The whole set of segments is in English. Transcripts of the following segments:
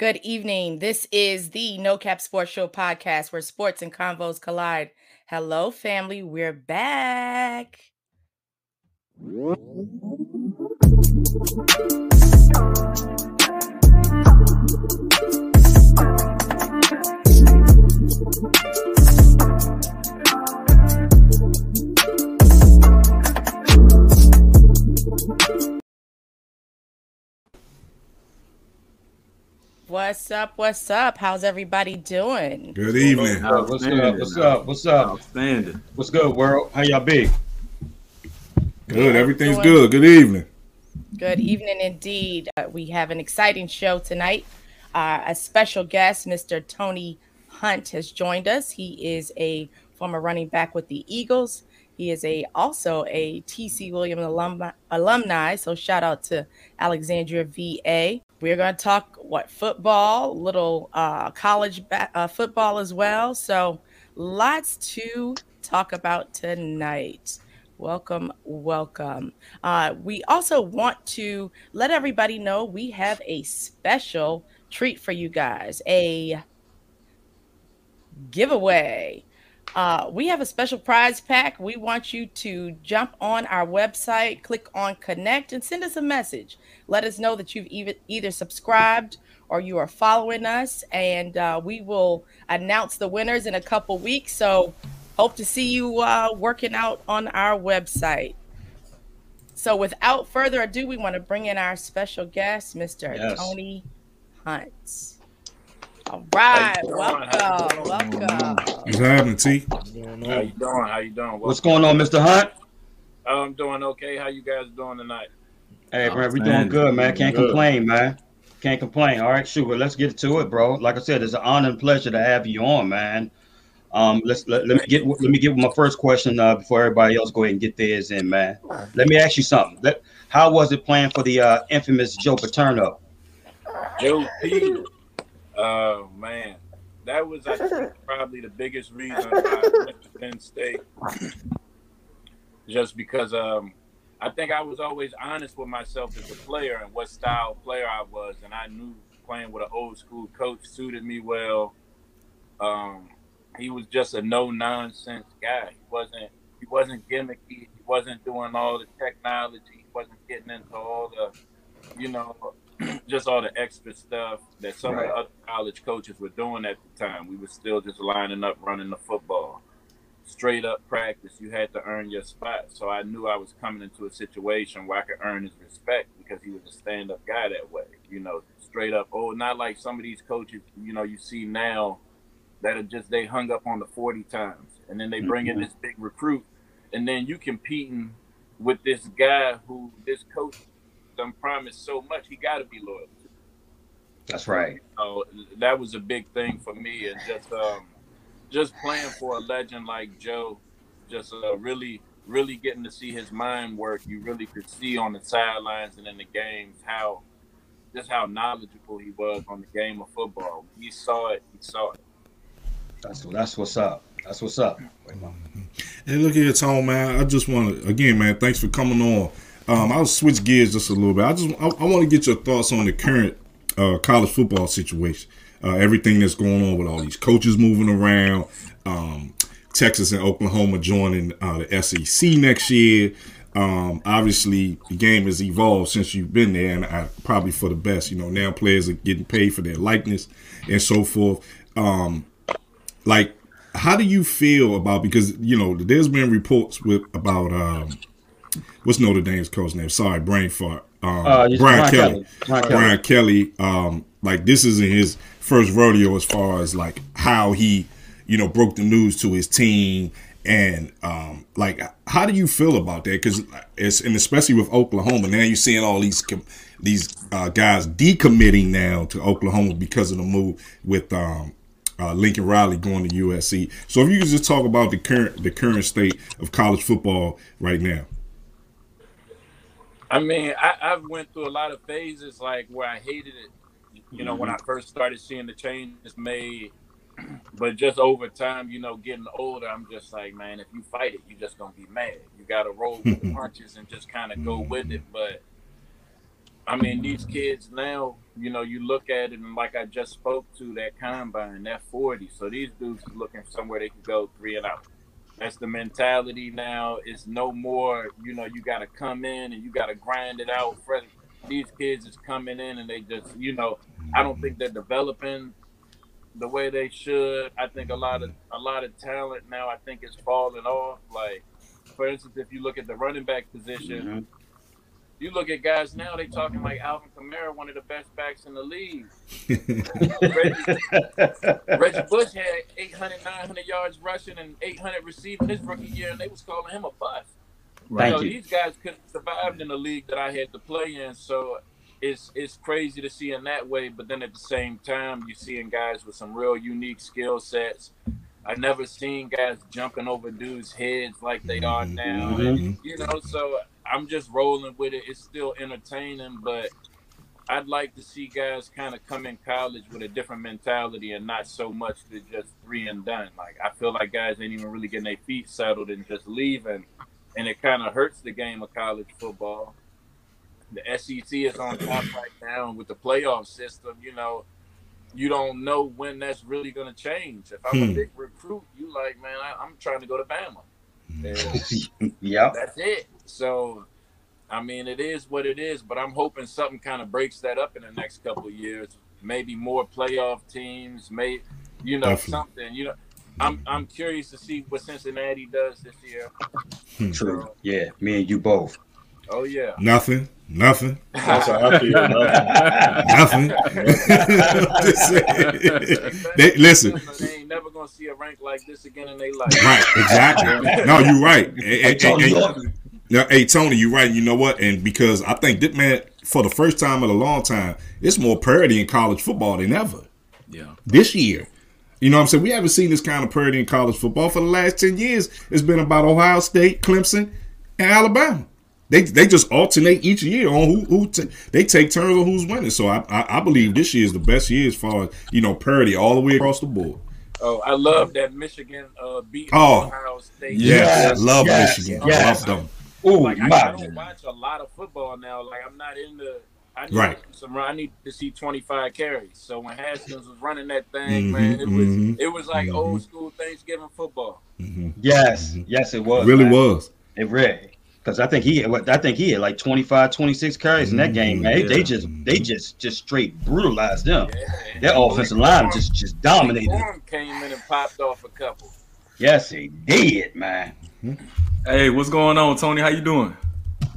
Good evening. This is the No Cap Sports Show podcast where sports and convos collide. Hello, family. We're back. What's up? What's up? How's everybody doing? Good evening. What's up? What's up? What's up? Outstanding. What's good, world? How y'all be? Good. Everything's good. Good evening. Good evening indeed. Uh, we have an exciting show tonight. Uh, a special guest, Mr. Tony Hunt, has joined us. He is a former running back with the Eagles. He is a also a TC Williams alumni, alumni. So shout out to Alexandria VA. We're going to talk what football, little uh, college ba- uh, football as well. So lots to talk about tonight. Welcome, welcome. Uh, we also want to let everybody know we have a special treat for you guys a giveaway. Uh, we have a special prize pack. We want you to jump on our website, click on connect, and send us a message. Let us know that you've either, either subscribed or you are following us, and uh, we will announce the winners in a couple weeks. So, hope to see you uh, working out on our website. So, without further ado, we want to bring in our special guest, Mr. Yes. Tony Hunt. All right, How you doing? welcome, welcome. What's happening, T? How you doing? How you doing? What's going on, Mr. Hunt? I'm doing okay. How you guys doing tonight? Hey, bro, we doing good, man. Can't Good. complain, man. Can't complain. All right, shoot. Well, let's get to it, bro. Like I said, it's an honor and pleasure to have you on, man. Um, let's let, let me get let me get my first question uh, before everybody else go ahead and get theirs in, man. Let me ask you something. Let, how was it playing for the uh, infamous Joe Paterno? Joe P. Oh man, that was I think, probably the biggest reason I went to Penn State. Just because um, I think I was always honest with myself as a player and what style of player I was, and I knew playing with an old school coach suited me well. Um, he was just a no nonsense guy. He wasn't he wasn't gimmicky. He wasn't doing all the technology. He wasn't getting into all the, you know, just all the extra stuff that some of the other college coaches were doing at the time. We were still just lining up, running the football. Straight up practice, you had to earn your spot. So I knew I was coming into a situation where I could earn his respect because he was a stand up guy that way. You know, straight up. Oh, not like some of these coaches, you know, you see now that are just they hung up on the 40 times and then they bring in mm-hmm. this big recruit and then you competing with this guy who this coach done promised so much he got to be loyal. That's right. So that was a big thing for me, and just um, just playing for a legend like Joe, just uh, really, really getting to see his mind work. You really could see on the sidelines and in the games how just how knowledgeable he was on the game of football. He saw it. He saw it. That's that's what's up. That's what's up. Hey, look here, Tone, man. I just want to again, man. Thanks for coming on. Um, I'll switch gears just a little bit. I just I, I want to get your thoughts on the current uh, college football situation. Uh, everything that's going on with all these coaches moving around. Um, Texas and Oklahoma joining uh, the SEC next year. Um, obviously, the game has evolved since you've been there, and I, probably for the best. You know, now players are getting paid for their likeness and so forth. Um, like, how do you feel about because you know there's been reports with about um, what's Notre Dame's coach name? Sorry, brain fart. Um, Uh, Brian, Brian Kelly. Kelly. Brian Kelly. Um, like this isn't his first rodeo as far as like how he, you know, broke the news to his team and um, like how do you feel about that? Because it's and especially with Oklahoma now you're seeing all these com- these uh, guys decommitting now to Oklahoma because of the move with um, uh, Lincoln Riley going to USC. So if you could just talk about the current the current state of college football right now. I mean, I, I've went through a lot of phases, like where I hated it. You know, when mm-hmm. I first started seeing the changes made, but just over time, you know, getting older, I'm just like, man, if you fight it, you're just gonna be mad. You got to roll with the punches and just kind of go mm-hmm. with it. But I mean, these kids now, you know, you look at it and like I just spoke to that combine, that 40. So these dudes are looking somewhere they can go three and out. That's the mentality now. It's no more, you know, you got to come in and you got to grind it out. These kids is coming in and they just, you know, I don't think they're developing the way they should. I think a lot of a lot of talent now. I think is falling off. Like, for instance, if you look at the running back position, mm-hmm you look at guys now, they talking like Alvin Kamara, one of the best backs in the league. Reggie, Reggie, Bush had 800, 900 yards rushing and 800 receiving his rookie year, and they was calling him a bust. Right. So these guys couldn't survive in the league that I had to play in. So it's it's crazy to see in that way. But then at the same time, you're seeing guys with some real unique skill sets. I never seen guys jumping over dudes' heads like they are now. Mm-hmm. You know, so I'm just rolling with it. It's still entertaining, but I'd like to see guys kind of come in college with a different mentality and not so much to just three and done. Like I feel like guys ain't even really getting their feet settled and just leaving, and it kind of hurts the game of college football. The SEC is on top right now with the playoff system. You know, you don't know when that's really going to change. If I'm hmm. a big recruit, you like, man, I, am trying to go to Bama. yeah, that's it. So, I mean, it is what it is, but I'm hoping something kind of breaks that up in the next couple of years. Maybe more playoff teams, may you know Definitely. something. You know, I'm I'm curious to see what Cincinnati does this year. Hmm. True. So, yeah, me and you both. Oh yeah. Nothing. Nothing. That's how I feel. Nothing. they, listen. They ain't never gonna see a rank like this again in their life. Right. Exactly. no, you're right. Hey, hey, hey, hey, Tony, you're right. You know what? And because I think that man, for the first time in a long time, it's more parity in college football than ever. Yeah. This year. You know what I'm saying? We haven't seen this kind of parity in college football for the last 10 years. It's been about Ohio State, Clemson, and Alabama. They they just alternate each year on who who t- they take turns on who's winning. So I, I, I believe this year is the best year as far as you know parity all the way across the board. Oh, I love that Michigan uh, beat oh, Ohio State. Yes, yes love yes, Michigan. Yes. love them. Ooh, like, I, I, don't watch a lot of football now. Like I'm not into. I need right. some. I need to see 25 carries. So when Haskins was running that thing, mm-hmm, man, it was mm-hmm, it was like mm-hmm. old school Thanksgiving football. Mm-hmm. Yes, mm-hmm. yes, it was. It really man. was. It really. Because I think he had, I think he had like 25, 26 carries in that game, man. Yeah. They just they just just straight brutalized them. Yeah. Their offensive line just just dominated. Came in and popped off a couple. Yes, he did, man. Hey, what's going on, Tony? How you doing?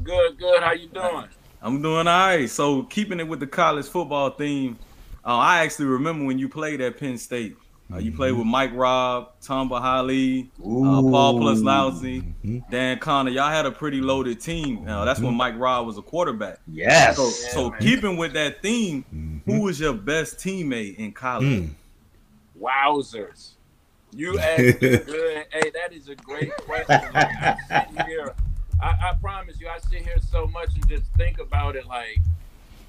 Good, good. How you doing? I'm doing all right. So keeping it with the college football theme, uh, I actually remember when you played at Penn State. Uh, you played with Mike Robb, Tamba Hali, uh, Paul Posluszny, mm-hmm. Dan Connor. Y'all had a pretty loaded team. Uh, that's when mm-hmm. Mike Robb was a quarterback. Yes. So, yeah, so keeping with that theme, mm-hmm. who was your best teammate in college? Mm. Wowzers. You asked good. hey, that is a great question. I, here, I, I promise you, I sit here so much and just think about it. Like,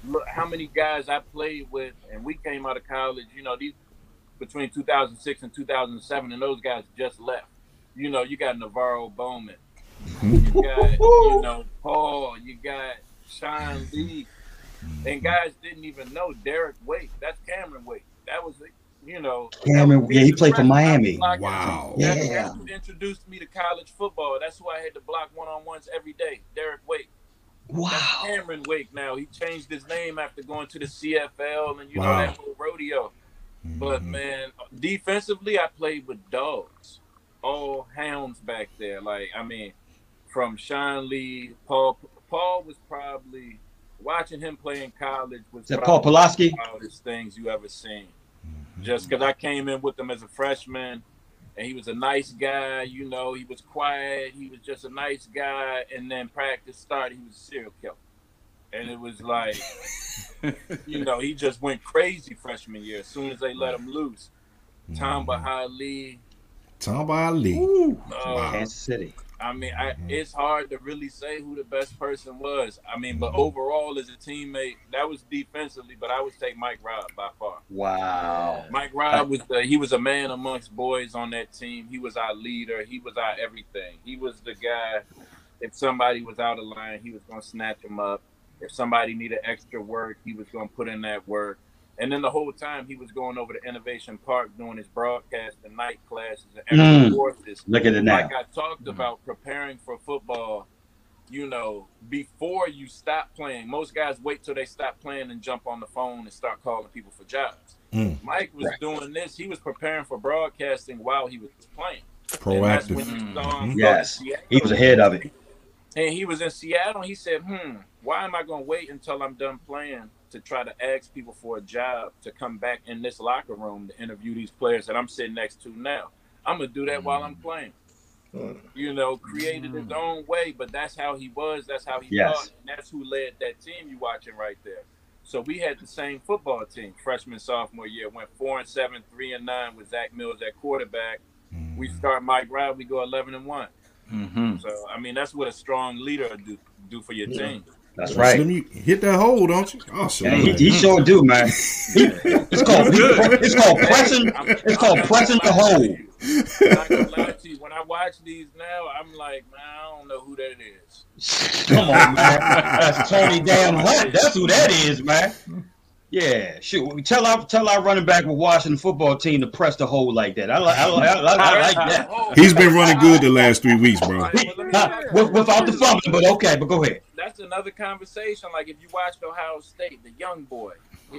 look, how many guys I played with, and we came out of college. You know, these between 2006 and 2007, and those guys just left. You know, you got NaVorro Bowman, you got you know Paul, you got Sean Lee, and guys didn't even know Derek Wake. That's Cameron Wake. That was you know Cameron. Yeah, he played for Miami. Wow. Yeah. That's what introduced me to college football. That's who I had to block one on ones every day. Derek Wake. Wow. That's Cameron Wake. Now he changed his name after going to the CFL, and you wow. know that whole rodeo. But mm-hmm. man, defensively, I played with dogs, all hounds back there. Like I mean, from Sean Lee, Paul. Paul was probably watching him play in college was that Paul Posluszny. The wildest things you ever seen. Just because I came in with him as a freshman, and he was a nice guy. You know, he was quiet. He was just a nice guy. And then practice started, he was a serial killer, and it was like. you know, he just went crazy freshman year as soon as they let him loose. Tom mm-hmm. Hali. Tamba Hali. Uh, Kansas City. I mean, I, mm-hmm. it's hard to really say who the best person was. I mean, but overall, as a teammate, that was defensively, but I would say Mike Robb by far. Wow. Mike Robb was the, he was a man amongst boys on that team. He was our leader. He was our everything. He was the guy. If somebody was out of line, he was gonna snatch him up If somebody needed extra work, he was going to put in that work. And then the whole time he was going over to Innovation Park doing his broadcast and night classes and extra Mm. courses. Look at it now. Like I talked about preparing for football, you know, before you stop playing. Most guys wait till they stop playing and jump on the phone and start calling people for jobs. Mm. Mike was Right. doing this. He was preparing for broadcasting while he was playing. And that's when Proactive. you saw him go to Yes. He was ahead of it. And he was in Seattle. He said, "Hmm, why am I going to wait until I'm done playing to try to ask people for a job to come back in this locker room to interview these players that I'm sitting next to now? I'm gonna do that while I'm playing." Mm. You know, created his own way, but that's how he was. That's how he Yes. thought, and that's who led that team you watching right there. So we had the same football team, freshman, sophomore year. Went four and seven, three and nine with Zach Mills at quarterback. We start Mike Rod, we go eleven and one. Mm-hmm. So I mean, that's what a strong leader do do for your Yeah. team. That's right. Slim, you hit that hole, don't you? Awesome. Yeah, he, he sure do, man. He- it's called it's called pressing. It's called pressing the hole. I'm not gonna lie to you. When I watch these now, I'm like, man, I don't know who that is. Come on, man. That's Tony Damn Hunt. That's who that is, man. Yeah, shoot. Tell our tell our running back with Washington football team to press the hole like that. I like I, like- I, like- I like that. Oh, He's been running good the last three weeks, bro. Well, let me Not, tell you, with, without the fumbling, but okay. But go ahead. that's another conversation. Like if you watched Ohio State, the young boy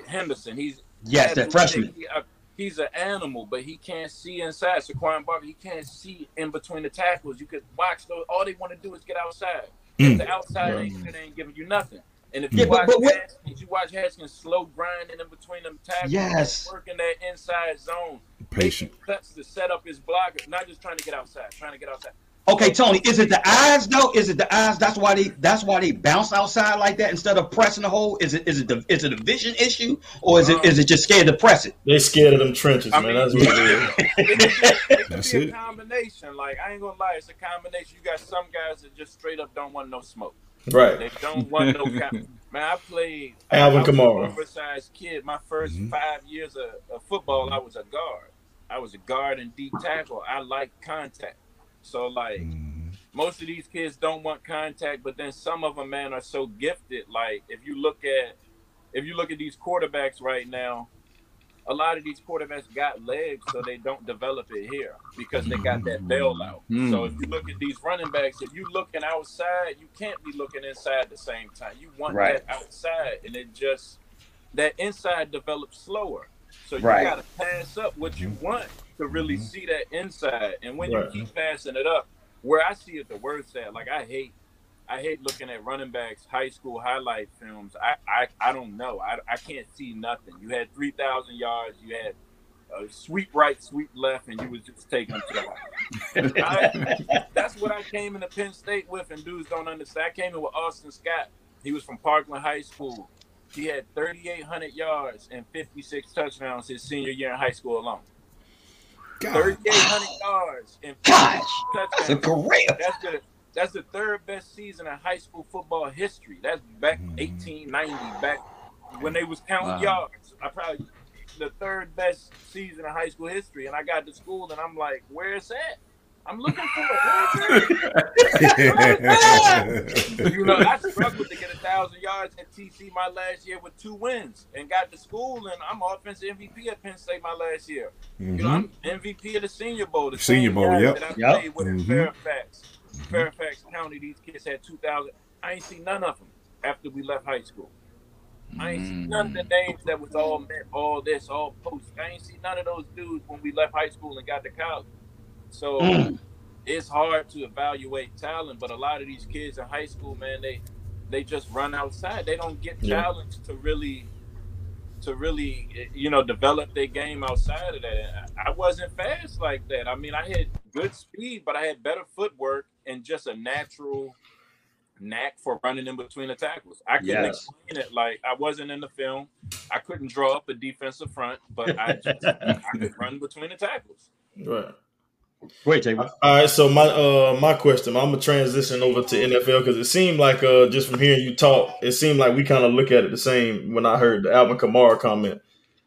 Henderson, he's Yes, that freshman. He, uh, he's an animal, but he can't see inside. Saquon Barkley, he can't see in between the tackles. You could watch those. All they want to do is get outside. Mm. If the outside ain't ain't giving you nothing. And if you Yeah, but- watch but what- Haskins, you watch Haskins slow grinding in between them tackles, Yes. working that inside zone, Patient. making cuts to set up his blocker, not just trying to get outside, trying to get outside. Okay, Tony. Is it the eyes though? Is it the eyes? That's why they that's why they bounce outside like that instead of pressing the hole. Is it is it the is it a vision issue or is it uh-huh. is it just scared to press it? They scared of them trenches, I man. mean, That's what it is. it it That's it. a combination. Like I ain't gonna lie, it's a combination. You got some guys that just straight up don't want no smoke. Right. They don't want no. Com- Man, I played. Alvin I was Kamara. an oversized kid. My 1st Mhm. five years of, of football, I was a guard. I was a guard and deep tackle. I like contact. So like Mhm. most of these kids don't want contact, but then some of them, man, are so gifted. Like if you look at if you look at these quarterbacks right now, a lot of these quarterbacks got legs, so they don't develop it here because they got that bailout. Mm. So if you look at these running backs, if you're looking outside, you can't be looking inside at the same time. You want Right. that outside, and it just that inside develops slower. So you Right. got to pass up what you want to really Mhm. see that inside. And when Right. you keep passing it up, where I see it the worst at, like I hate, I hate looking at running backs high school highlight films. I I, I don't know. I, I can't see nothing. You had three thousand yards. You had a sweep right, sweep left, and you was just taking them to the house. I- that's what I came into Penn State with, and dudes don't understand. I came in with Austin Scott. He was from Parkland High School. He had 3,800 yards and 56 touchdowns his senior year in high school alone. God. 3,800 yards and 56 Gosh, that's a career. That's the that's the third best season in high school football history. That's back Mhm. 1890, back when they was counting Wow. yards. I probably the third best season in high school history. And I got to school and I'm like, where's that? I'm looking for it. Where's it? you know, I struggled to get a thousand yards at TC my last year with two wins, and got to school, and I'm offensive MVP at Penn State my last year. You know, Mhm. I'm MVP of the Senior Bowl. The Senior Bowl, guy yep. That I Yep. played with in Mhm. Fairfax, Fairfax County. These kids had 2,000. I ain't seen none of them after we left high school. I ain't seen none of the mm. names that was all met, all this, all post. I ain't seen none of those dudes when we left high school and got to college. So Mm. it's hard to evaluate talent, but a lot of these kids in high school, man, they they just run outside. They don't get Yeah. challenged to really to really eh, you know develop their game outside of that. I I wasn't fast like that. I mean, I had good speed, but I had better footwork and just a natural knack for running in between the tackles. I couldn't Yes. explain it like I wasn't in the film. I couldn't draw up a defensive front, but I just I could run between the tackles. Right. Wait, Jay. All right, so my uh my question, I'm gonna transition over to NFL because it seemed like uh just from hearing you talk, it seemed like we kind of look at it the same when I heard the Alvin Kamara comment.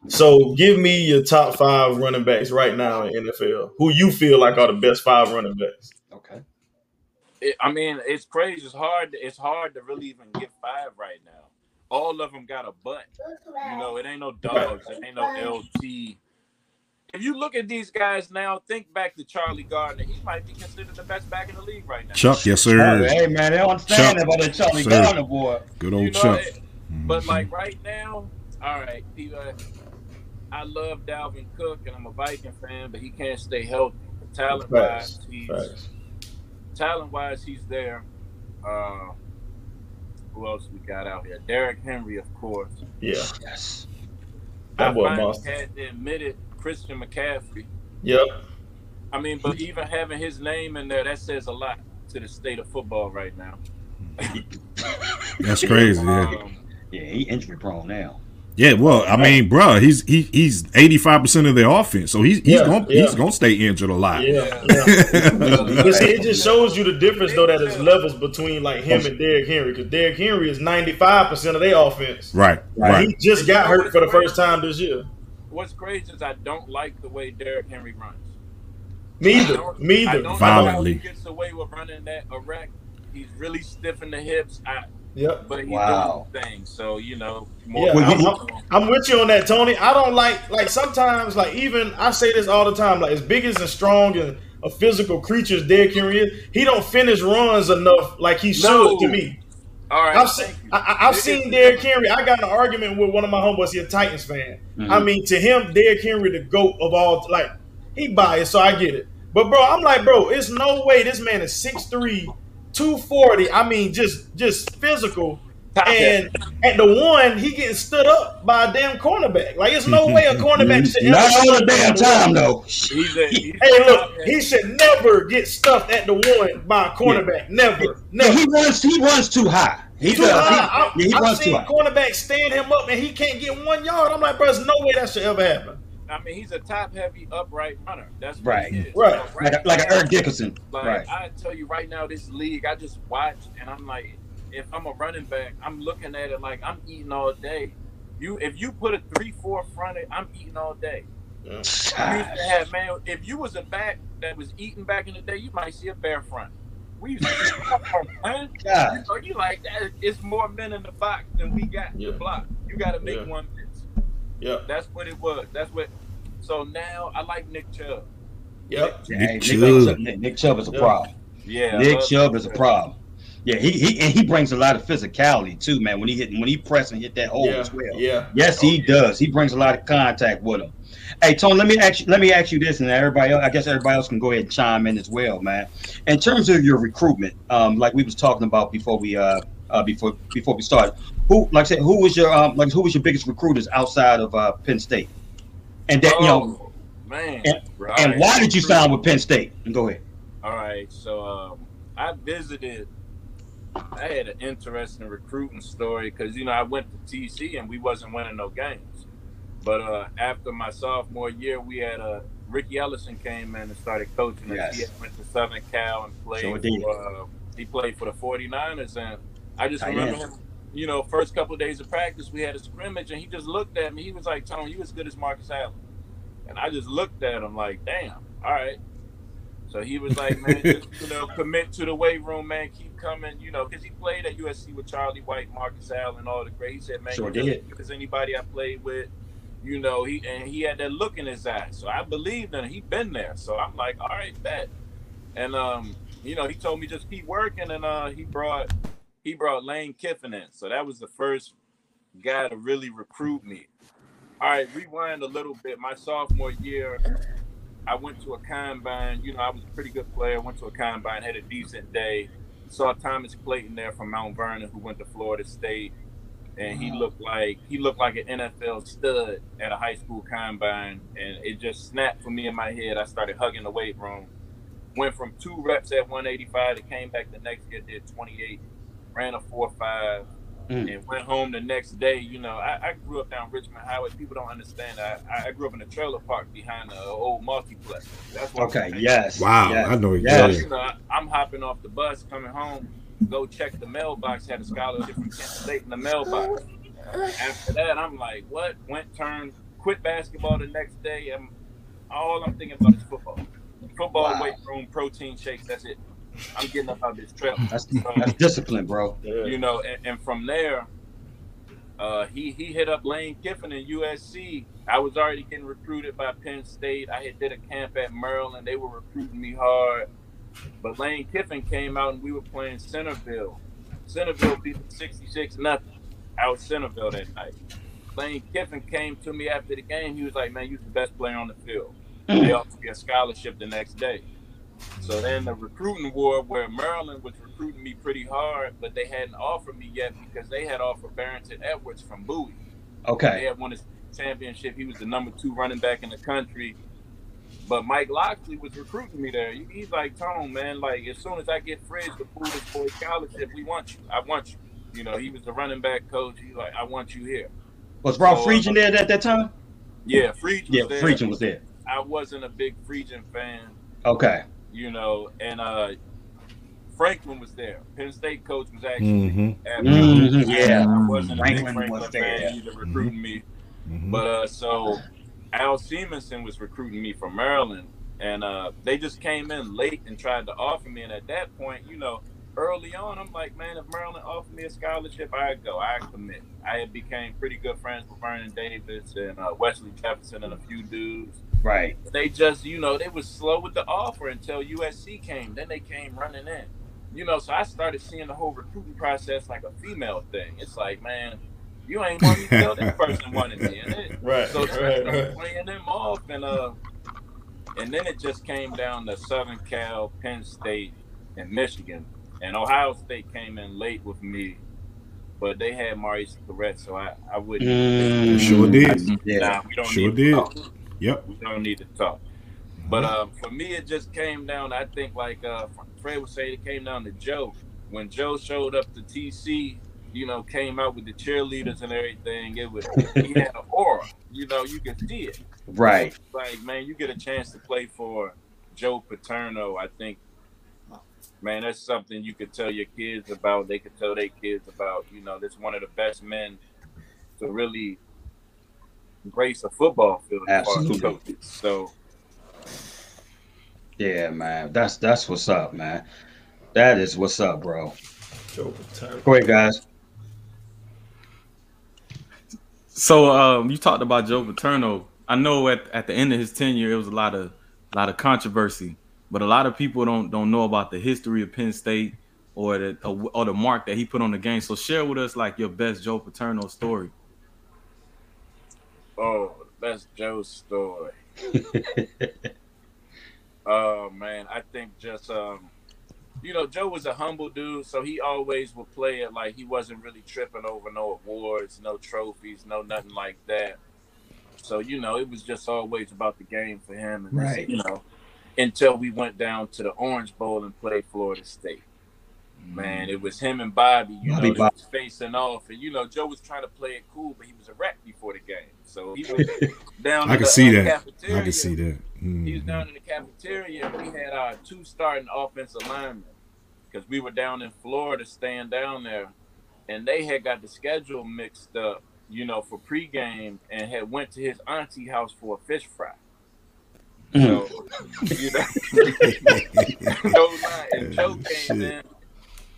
So give me your top five running backs right now in NFL. Who you feel like are the best five running backs? Okay. It, I mean, it's crazy. It's hard. It's hard to really even get five right now. All of them got a butt. You know, it ain't no dogs. It ain't no LT. If you look at these guys now, think back to Charlie Garner. He might be considered the best back in the league right now. Chuck, yes sir. Hey man, they don't understand Chuck, about that Charlie sir. Garner boy. Good old You know, Chuck. it- But like right now, all right, he, uh, I love Dalvin Cook and I'm a Viking fan, but he can't stay healthy. Talent wise, Facts. he's Facts. talent wise, he's there. Uh, who else we got out here? Derrick Henry, of course. Yeah, Yes. that I boy finally monster. had to admit it, Christian McCaffrey. Yep. I mean, but even having his name in there, that says a lot to the state of football right now. That's crazy. Yeah. Um, Yeah, he injury prone now. Yeah. Well, I mean, bruh, he's he, he's eighty five percent of their offense, so he's he's Yeah, gonna yeah. he's gonna stay injured a lot. Yeah, Yeah. yeah. But see, it just shows you the difference though that there's levels between like him and Derrick Henry because Derrick Henry is 95 percent of their offense. Right. Like, Right. He just got hurt for the first time this year. what's crazy is I don't like the way Derrick Henry runs. Me I either. don't- I don't Violently. know how he gets away with running that erect. He's really stiff in the hips, I, Yep. but he Wow. doing things. So you know, Yeah, more. I'm, I'm- I'm with you on that, Tony. I don't like like sometimes like even I say this all the time. Like as big as and strong and a physical creature as Derrick Henry is, he don't finish runs enough like he should No. to me. All right, I've seen thank you. I, I- I've It seen Derrick Henry. I got in an argument with one of my homeboys. He's a Titans fan. Mhm. I mean, to him, Derrick Henry, the goat of all. Like he biased, so I get it. But bro, I'm like, bro, it's no way this man is 6'3", 240. I mean, just just physical. And at the one, he getting stood up by a damn cornerback. Like, it's no way a cornerback should Not ever all the damn time though. He's a, he's Hey, look, he should never get stuffed at the one by a cornerback. Never, Yeah, never. he runs. He runs too high. He Too does. high. He, I, yeah, he I've runs too seen high. cornerbacks stand him up and he can't get one yard. I'm like, bro, there's no way that should ever happen. I mean, he's a top heavy upright runner. That's what Right. he is. Right. So Like a, like a now- Eric Dickerson. Like right. I tell you right now, this league, I just watch and I'm like, if I'm a running back, I'm looking at it like I'm eating all day. You, if you put a three four fronted, I'm eating all day. I used to have man. If you was a back that was eating back in the day, you might see a bear front. We used to man. God. You know, you like that? It's more men in the box than we got Yeah. to block. You got to make Yeah. one miss. Yeah. That's what it was. That's what. So now I like Nick Chubb. Yep. Hey, Nick Nick, Chubb. Nick, Nick Chubb is a Yeah. problem. Yeah, Nick Chubb is a problem. Yeah, he, he and he brings a lot of physicality too, man. When he hit when he press and hit that hole Yeah. as well. Yeah. Yes, he does. He brings a lot of contact with him. Hey, Tony, let me ask you, let me ask you this, and everybody, else, I guess everybody else can go ahead and chime in as well, man. In terms of your recruitment, um, like we was talking about before we uh, uh before before we started, who like I said, who was your um like who was your biggest recruiters outside of uh, Penn State? And that you know, Oh, man. and- and why did you sign with Penn State? And go ahead. All right, so um, I visited. I had an interesting recruiting story because you know I went to TC and we wasn't winning no games, but uh, after my sophomore year, we had a Riki Ellison came in and started coaching us. Yes. He went to Southern Cal and played. Sure for, uh, he played for the 49ers, and I just Tight remember end. him. You know, first couple of days of practice, we had a scrimmage, and he just looked at me. He was like, "Tony, you as good as Marcus Allen," and I just looked at him like, "Damn, all right." So he was like, man, just, you know, commit to the weight room, man. Keep coming, you know, because he played at USC with Charlie White, Marcus Allen, all the great. He said, man, Sure did. as anybody I played with. You know, he and he had that look in his eyes. So I believed in him. He'd been there. So I'm like, all right, bet. And um, you know, he told me just keep working, and uh, he brought he brought Lane Kiffin in. So that was the first guy to really recruit me. All right, rewind a little bit. My sophomore year, I went to a combine. You know, I was a pretty good player. Went to a combine, had a decent day. Saw Thomas Clayton there from Mount Vernon, who went to Florida State, and he looked like he looked like an NFL stud at a high school combine. And it just snapped for me in my head. I started hugging the weight room. Went from two reps at 185 to came back the next year, did 28, ran a four five Mm. and went home the next day. You know, I, I grew up down Richmond Highway. People don't understand. I, I grew up in a trailer park behind the old multiplex. That's what Okay. I'm. Yes. Wow, yes. I know So, exactly. you know, I- I'm hopping off the bus coming home. Go check the mailbox. Had a scholarship from Kent State in the mailbox. After that, I'm like, what? Went turned, quit basketball the next day. And all I'm thinking about is football. Football, Wow. weight room, protein shakes. That's it. I'm getting up out this trap. That's, that's discipline, bro. Yeah. you know, and, and from there, uh, he he hit up Lane Kiffin in USC. I was already getting recruited by Penn State. I had did a camp at Maryland. They were recruiting me hard, but Lane Kiffin came out and we were playing Centerville. Centerville beat them 66 nothing out Centerville that night. Lane Kiffin came to me after the game. He was like, "Man, you're the best player on the field." They offered me a scholarship the next day. So then the recruiting war where Maryland was recruiting me pretty hard, but they hadn't offered me yet because they had offered Barrington Edwards from Bowie. Okay. They had won his championship. He was the number two running back in the country. But Mike Locksley was recruiting me there. He's like, Tone, man, like as soon as I get Fridge to pull this boy scholarship, we want you. I want you. You know, he was the running back coach. He's like, I want you here. Was Rob So, Friedgen there at that time? Yeah, Friedge was Yeah, there. Friedgen was there. I wasn't a big Friedgen fan. Okay. You know, and uh Franklin was there. Penn State coach was actually Mm-hmm. at Mhm, yeah. I wasn't a big Franklin Franklin was fan there. either recruiting me. Mm-hmm. But uh so Al Seamonson was recruiting me from Maryland and uh they just came in late and tried to offer me and at that point, you know, early on I'm like, man, if Maryland offered me a scholarship, I'd go, I commit. I had became pretty good friends with Vernon Davis and uh, Wesley Jefferson and a few dudes Right. they just, you know, they was slow with the offer until USC came. Then they came running in. You know, so I started seeing the whole recruiting process like a female thing. It's like, man, you ain't want to tell this person wanted me. And it, Right. so I Right. Right. playing them off and uh and then it just came down to Southern Cal, Penn State, and Michigan. And Ohio State came in late with me, but they had Maurice Clarett, so I, I wouldn't Mm, Sure did. Yeah. Nah, we don't Sure need to did. Yep. we don't need to talk. But um, for me, it just came down. I think like uh, Fred would say, it came down to Joe. When Joe showed up to TC, you know, came out with the cheerleaders and everything. It was he had an aura. You know, you could see it. Right. Like man, you get a chance to play for Joe Paterno. I think, man, that's something you could tell your kids about. They could tell their kids about. You know, this one of the best men to really grace a football field. as far Absolutely. coaches. So. Yeah, man. That's that's what's up, man. That is what's up, bro. Joe Paterno. Go ahead, guys. So um, you talked about Joe Paterno. I know at, at the end of his tenure, it was a lot of a lot of controversy, but a lot of people don't don't know about the history of Penn State or the or the mark that he put on the game. So share with us like your best Joe Paterno story. Oh, that's Joe's story. oh man, I think just um, you know, Joe was a humble dude, so he always would play it like he wasn't really tripping over no awards, no trophies, no nothing like that. So you know, it was just always about the game for him, and Right. you know, until we went down to the Orange Bowl and played Florida State. Man, it was him and Bobby. You Bobby know, they Bob- was facing off, and you know, Joe was trying to play it cool, but he was a wreck before the game. So he was down. I in can the, see uh, that. Cafeteria. I can see that. Mm-hmm. He was down in the cafeteria, and we had our two starting offensive linemen because we were down in Florida, staying down there, and they had got the schedule mixed up, you know, for pregame, and had went to his auntie house for a fish fry. Mm. So, you know, no lie. And Joe came Shit.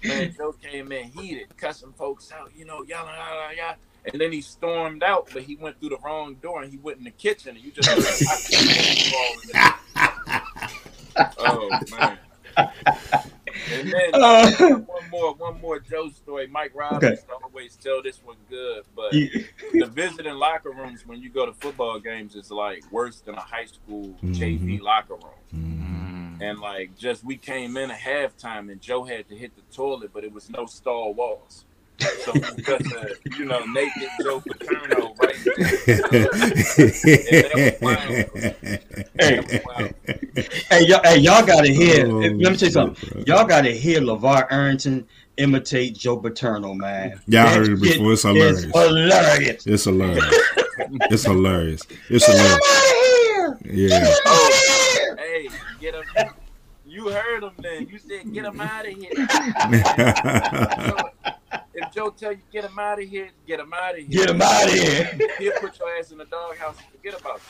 in, man, Joe came in heated, cussing folks out, you know, yelling, yah, yah, yah. And then he stormed out, but he went through the wrong door and he went in the kitchen. And you just oh man. And then Uh. one more, one more Joe story. Mike Robbins Okay. always tell this one good, but Yeah. the visiting locker rooms when you go to football games is like worse than a high school JV locker room. Mhm. And like just we came in at halftime and Joe had to hit the toilet, but it was no stall walls. So because uh, you know naked Joe Paterno right there. Hey, y'all, hey, y'all gotta hear. Oh, let me tell you something. shit, Y'all gotta hear LaVar Arrington imitate Joe Paterno, man. Yeah, I That heard it before. It's hilarious. is hilarious. It's hilarious. It's hilarious. It's Get him hilarious. out of here! Yeah. Oh, hey, get him. You heard him then. You said get him out of here. if Joe tell you get him out of here, get him out of here. Get him out of here! He'll put your ass in the doghouse and forget about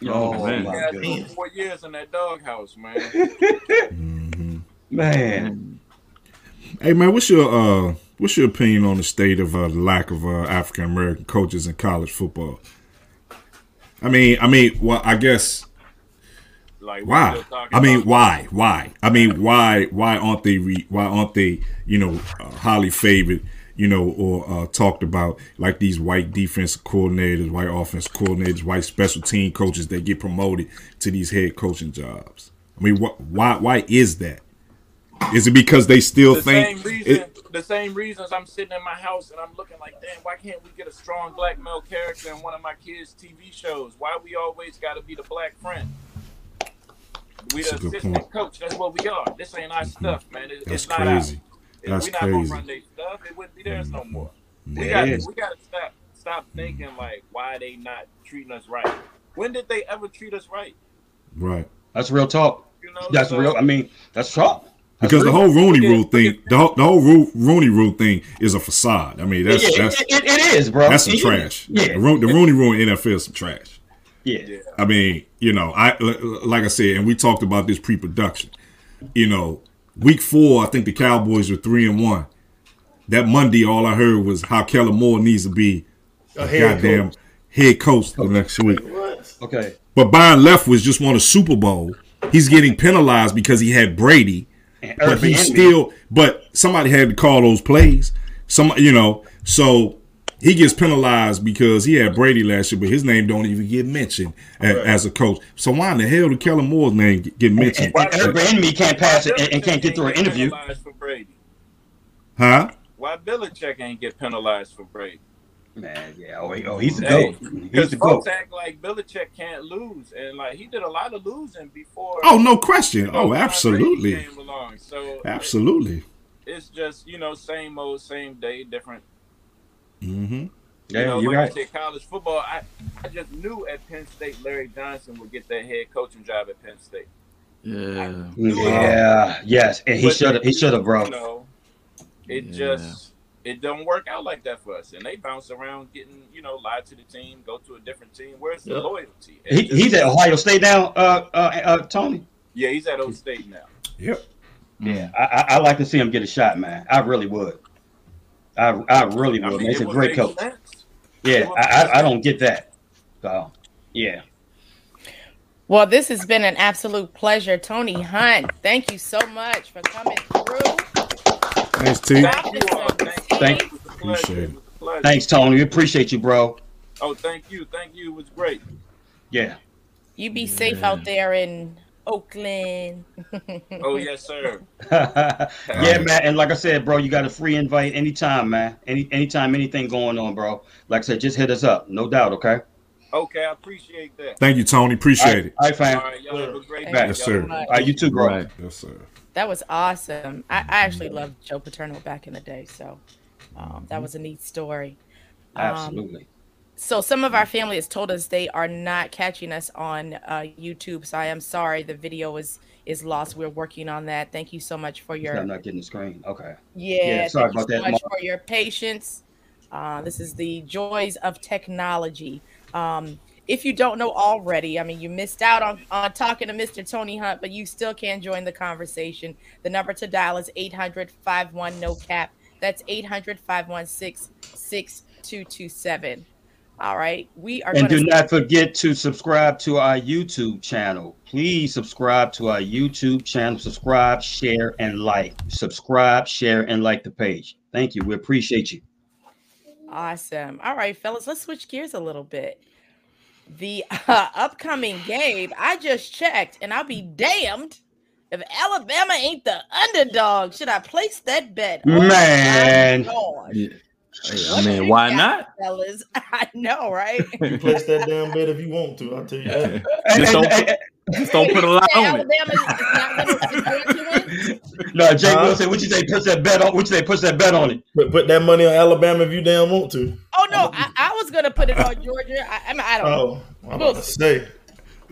you. Oh, man. my goodness. four years in that doghouse, man. Mhm. Man, Hey man, what's your uh what's your opinion on the state of uh, the lack of uh, African American coaches in college football? I mean, I mean, well, I guess Like why? I mean, why? Why? I mean, why? Why aren't they? Re, why aren't they? You know, uh, highly favored. You know, or uh, talked about like these white defensive coordinators, white offense coordinators, white special team coaches that get promoted to these head coaching jobs. I mean, what? Why? Why is that? Is it because they still the think? same reason, it- the same reasons I'm sitting in my house and I'm looking like, damn, why can't we get a strong black male character in one of my kids' TV shows? Why we always got to be the black friend? We That's the a good assistant point. coach. That's what we are. This ain't our stuff, man. It, That's it's not crazy. ours. If That's we not crazy. Mm-hmm. gonna run their stuff, it wouldn't be theirs no more. We It got is. we got to stop stop thinking like why they not treating us right. When did they ever treat us right? Right. that's real talk. You know, That's so- real. I mean, that's talk. That's Because the whole Rooney Rule thing, the whole, the whole Ro- Rooney Rule thing is a facade. I mean, that's yeah, that's it, it, it is, bro. that's some It- trash. Yeah, The, Ro- the Rooney Rule in NFL is some trash. Yeah. Yeah. I mean, you know, I like I said, and we talked about this pre-production. You know, week four, I think the Cowboys were three and one. That Monday, all I heard was how Kellen Moore needs to be A head goddamn coach. head coach the next week. What? Okay. But Byron Leftwich just won a Super Bowl. He's getting penalized because he had Brady. And but he still but somebody had to call those plays some you know so he gets penalized because he had brady last year but his name don't even get mentioned a- as a coach so why in the hell did kellen moore's name get- get mentioned And Eric Bieniemy can't pass it and, and can't get through an interview. penalized For Brady. huh Why Belichick ain't get penalized for Brady? Man, yeah. Oh, oh he's the Hey, goat. He's Because the folks goat. act like Belichick can't lose, and like he did a lot of losing before. oh no question oh absolutely Came along. So absolutely it's just you know same old same day, different. Mm-hmm Yeah, you know, you're like right. I said, college football. I, I just knew at Penn State Larry Johnson would get that head coaching job at Penn State. Yeah. Yeah. Yes. And he should have. He should have, bro. You know, it Yeah. just it don't work out like that for us, and they bounce around getting you know lied to the team, go to a different team. Where's the Yep. loyalty? He, he's at Ohio State now. Uh, uh, uh, Tony. Yeah, he's at Ohio State now. yep Yeah, I, I, I like to see him get a shot, man. I really would. I, I really I would. mean, He's it a would great coach. sense. Yeah, I, I, I don't get that. So, yeah. Well, this has been an absolute pleasure. Tony Hunt, thank you so much for coming through. thanks t Thank you. Thank you. Thank- It was a pleasure. Appreciate It was a pleasure. Thanks, Tony. We appreciate you, bro. Oh, thank you. Thank you. It was great. Yeah. You be safe out there in Oakland. Oh, yes, sir. yeah, man. And like I said, bro, you got a free invite anytime, man. Any anytime, anything going on, bro. Like I said, just hit us up. No doubt, okay? Okay, I appreciate that. thank you tony appreciate it All right, fam. All right, y'all have a great Thank day. Yes, sir. All right, you too, bro. Right. yes sir That was awesome. I, I actually loved Joe Paterno back in the day, so um, that was a neat story. Um, Absolutely. So some of our family has told us they are not catching us on uh, YouTube. So I am sorry the video is is lost. We're working on that. Thank you so much for your I'm not getting the screen. Okay. yeah. Yeah, sorry thank you about so that, much for your patience. Uh, this is the joys of technology. Um, if you don't know already, I mean, you missed out on, on talking to Mr. Tony Hunt, but you still can join the conversation. The number to dial is 800 51 no cap. That's 800 516 6227. All right. We are And do not forget to subscribe to our YouTube channel. Please subscribe to our YouTube channel. Subscribe, share, and like. Subscribe, share, and like the page. Thank you. We appreciate you. Awesome. All right, fellas, let's switch gears a little bit. The uh, upcoming game, I just checked, and I'll be damned if Alabama ain't the underdog. Should I place that bet? Oh Man. Gosh. Yeah. Hey, I mean, why got, not? fellas? I know, right? You place that damn bet if you want to. I'll tell you that. Just don't, Hey, hey, just don't put a lot on it. Alabama is not gonna, is going to win? hey. No, Jay Huh? Wilson, what you say? Push that bet on. What you say? Push that bet on it. But put that money on Alabama if you damn want to. Oh no, I, I was gonna put it on Georgia. I, I mean, I don't. know. Oh, I'm about to say.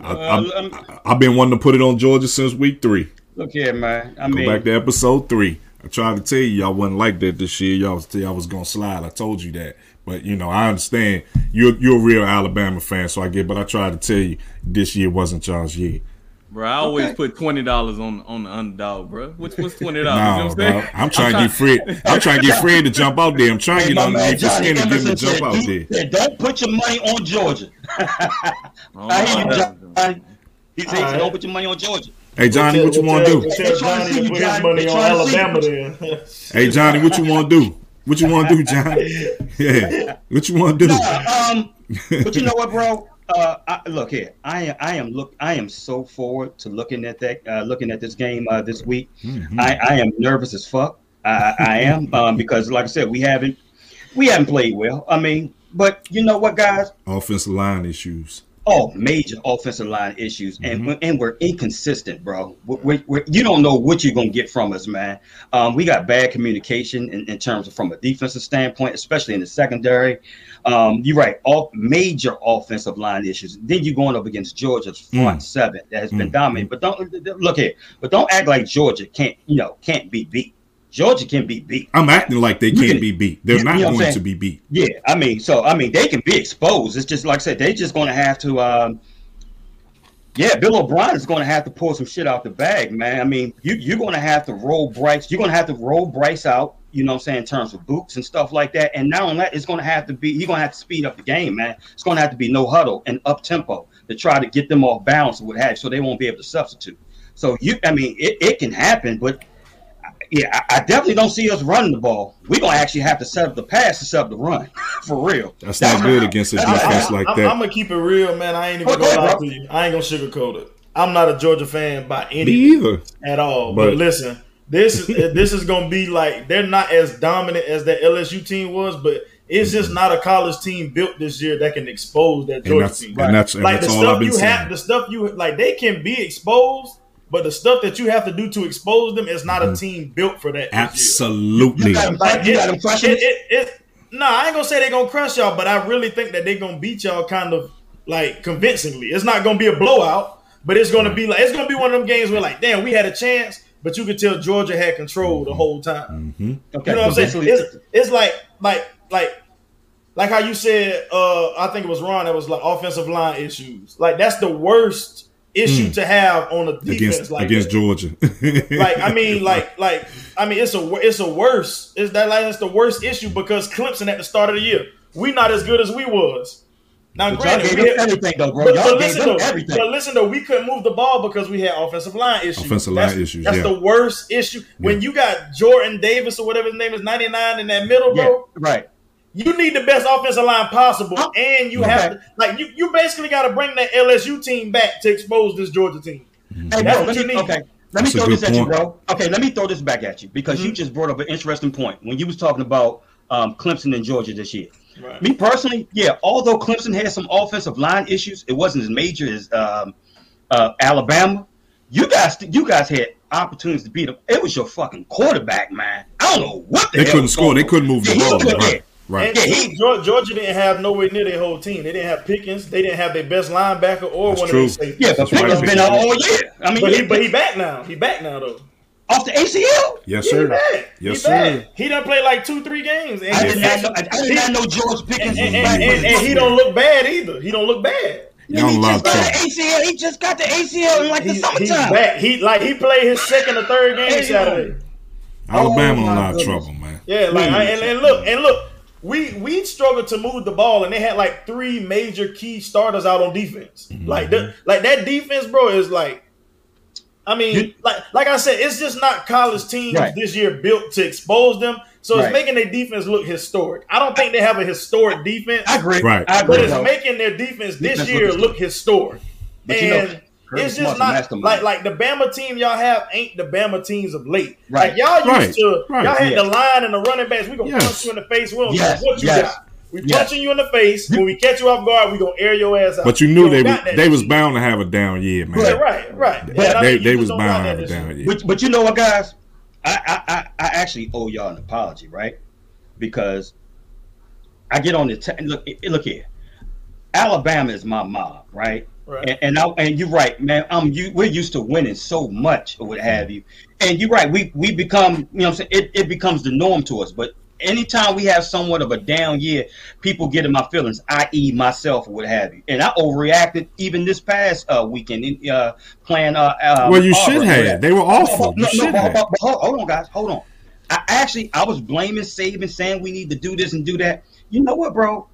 I, Uh, I, um, I've been wanting to put it on georgia since week three Look here, man. I Go mean, back to episode three. I tried to tell you y'all wasn't like that this year. Y'all was y'all was gonna slide. I told you that. But you know, I understand you're you're a real Alabama fan, so I get. But I tried to tell you this year wasn't y'all's year. Bro, I always Okay. put twenty dollars on on the underdog, bro. What's what's twenty dollars? No, you know what bro. I'm saying? I'm trying to get Fred. I'm trying to get Fred to jump out there. I'm trying to Hey, get my on man the skin and get him to jump out "Do- there. said, Don't put your money on Georgia. Oh, I hear you, my Johnny. God. He said, All right. don't put your money on Georgia. Hey Johnny, what you want to do? Tell They trying to Johnny to put his money on trying to see Alabama then. Hey Johnny, what you want to do? What you want to do, Johnny? Yeah, what you want to do? Nah, um, but you know what, bro? Uh, I, look here. I am. I am. Look. I am so forward to looking at that. Uh, looking at this game uh, this week. Mhm. I, I am nervous as fuck. I, I am um, because, like I said, we haven't we haven't played well. I mean, but you know what, guys? Offensive line issues. Oh, major offensive line issues, and we- and we're inconsistent, bro. we we we you don't know what you're gonna get from us, man. Um, we got bad communication in, in terms of from a defensive standpoint, especially in the secondary. Um, you're right, all major offensive line issues. Then you're going up against Georgia's front Mm. seven that has been Mm. dominant. But don't look here, but don't act like Georgia can't, you know, can't be beat. Georgia can be beat. I'm acting like they can't be beat. They're not you know going to be beat. Yeah, I mean, so I mean, they can be exposed. It's just like I said, they're just going to have to. Um, yeah, Bill O'Brien is going to have to pull some shit out the bag, man. I mean, you you're going to have to roll Bryce. You're going to have to roll Bryce out. You know what I'm saying in terms of boots and stuff like that. And now only that, it's going to have to be. You're going to have to speed up the game, man. It's going to have to be no huddle and up tempo to try to get them off balance and what have you, so they won't be able to substitute. So you, I mean, it, it can happen, but yeah, I, I definitely don't see us running the ball. We're gonna actually have to set up the pass to set up the run for real. That's not good against a that's- defense like I'm, that. I'm gonna keep it real, man. I ain't even Oh, gonna lie to you. I ain't gonna sugarcoat it. I'm not a Georgia fan by Me any either. at all. But, But- listen, this is this is gonna be like they're not as dominant as that LSU team was, but it's just not a college team built this year that can expose that And Georgia that's team. and that's, and like the that's all I've stuff been you saying. have, the stuff you like, they can be exposed, but the stuff that you have to do to expose them is not a Mhm. team built for that. Absolutely. You got him, Like you it, got him crushing it, it, it, no, I ain't gonna say they're gonna crush y'all, but I really think that they're gonna beat y'all kind of like convincingly. It's not gonna be a blowout, but it's gonna be like it's gonna be one of them games where like, damn, we had a chance, but you could tell Georgia had control the whole time. hmm Okay, You know what I'm saying? It's, it's like like like like how you said. Uh, I think it was Ron that was like offensive line issues. Like that's the worst issue Mm. to have on a defense Against like against that. Georgia. like I mean, like like I mean, it's a it's a worse. Is that like it's the worst issue because Clemson at the start of the year, we not as good as we was. Now, But y'all granted, gave we them had, everything though, bro. but, Y'all but listen them though, everything. but listen though, we couldn't move the ball because we had offensive line issues. Offensive line that's, issues, That's yeah. the worst issue. When you got Jordan Davis or whatever his name is, ninety nine in that middle, yeah, bro. right. You need the best offensive line possible, Oh, and you okay. have to like you. You basically got to bring that LSU team back to expose this Georgia team. Hey, That's bro, what let you me, need. okay. Let That's me throw good this at you, bro. Okay, let me throw this back at you because you Mhm. just brought up an interesting point when you was talking about um, Clemson and Georgia this year. Right. Me personally, yeah. Although Clemson had some offensive line issues, it wasn't as major as um, uh, Alabama. You guys, you guys had opportunities to beat them. It was your fucking quarterback, man. I don't know what the they hell couldn't was score. going They on. couldn't move the ball. Right. Right. And Yeah, he- Georgia, Georgia didn't have nowhere near their whole team. They didn't have Pickens. They didn't have their best linebacker or That's one true. of their safeties. Yeah, but That's right. Pickens been out all year. I mean, But he, but he back now. He back now though. off the ACL. Yes, Yeah, he sir. back. Yes, he sir. back. He done played like two, three games, and, I did not know. I, I did not know George Pickens and, was and, back. and- and he don't look bad either. He don't look bad. Y'all he in just got the ACL. He just got the ACL in like the He, he's summertime. back. He like he played his second or third game Saturday. Alabama oh, in Oh, a lot of trouble, man. Yeah, like I, and, and look and look, we we struggled to move the ball, and they had like three major key starters out on defense. Mm-hmm. Like the, like that defense, bro, is like. I mean, You- like like I said, it's just not college teams Right. this year built to expose them. So it's Right. making their defense look historic. I don't think they have a historic defense, I agree. Right. I but agree. it's though. making their defense this Defense year look look historic. But you know, and Kirby it's just not like like the Bama team y'all have ain't the Bama teams of late. Right. Like y'all used to Right. y'all had Yeah. the line and the running backs. We gonna Yes. punch you in the face. We don't Yes. care what you Yes. got. We Yes. punching you in the face. When we catch you off guard, we gonna air your ass out. But you knew don't they got was they this was bound to have a down year, man. Yeah, right, right. They, But I they, mean, you they was bound to have a down year. But, but you know what, guys? I, I, I, I actually owe y'all an apology, right? Because I get on the te- look. Look here, Alabama is my mob, right? Right. And and, I, and you're right, man. Um, you we're used to winning so much or what have you. And you're right. We we become, you know, what I'm saying it, it becomes the norm to us. But anytime we have somewhat of a down year, people get in my feelings, i.e., myself or what have you. And I overreacted even this past uh, weekend in uh, playing. Uh, um, Well, you Auburn should have. They were awful. No, You no, should have. but- but hold, hold on, guys. Hold on. I actually I was blaming Saban, saying we need to do this and do that. You know what, bro?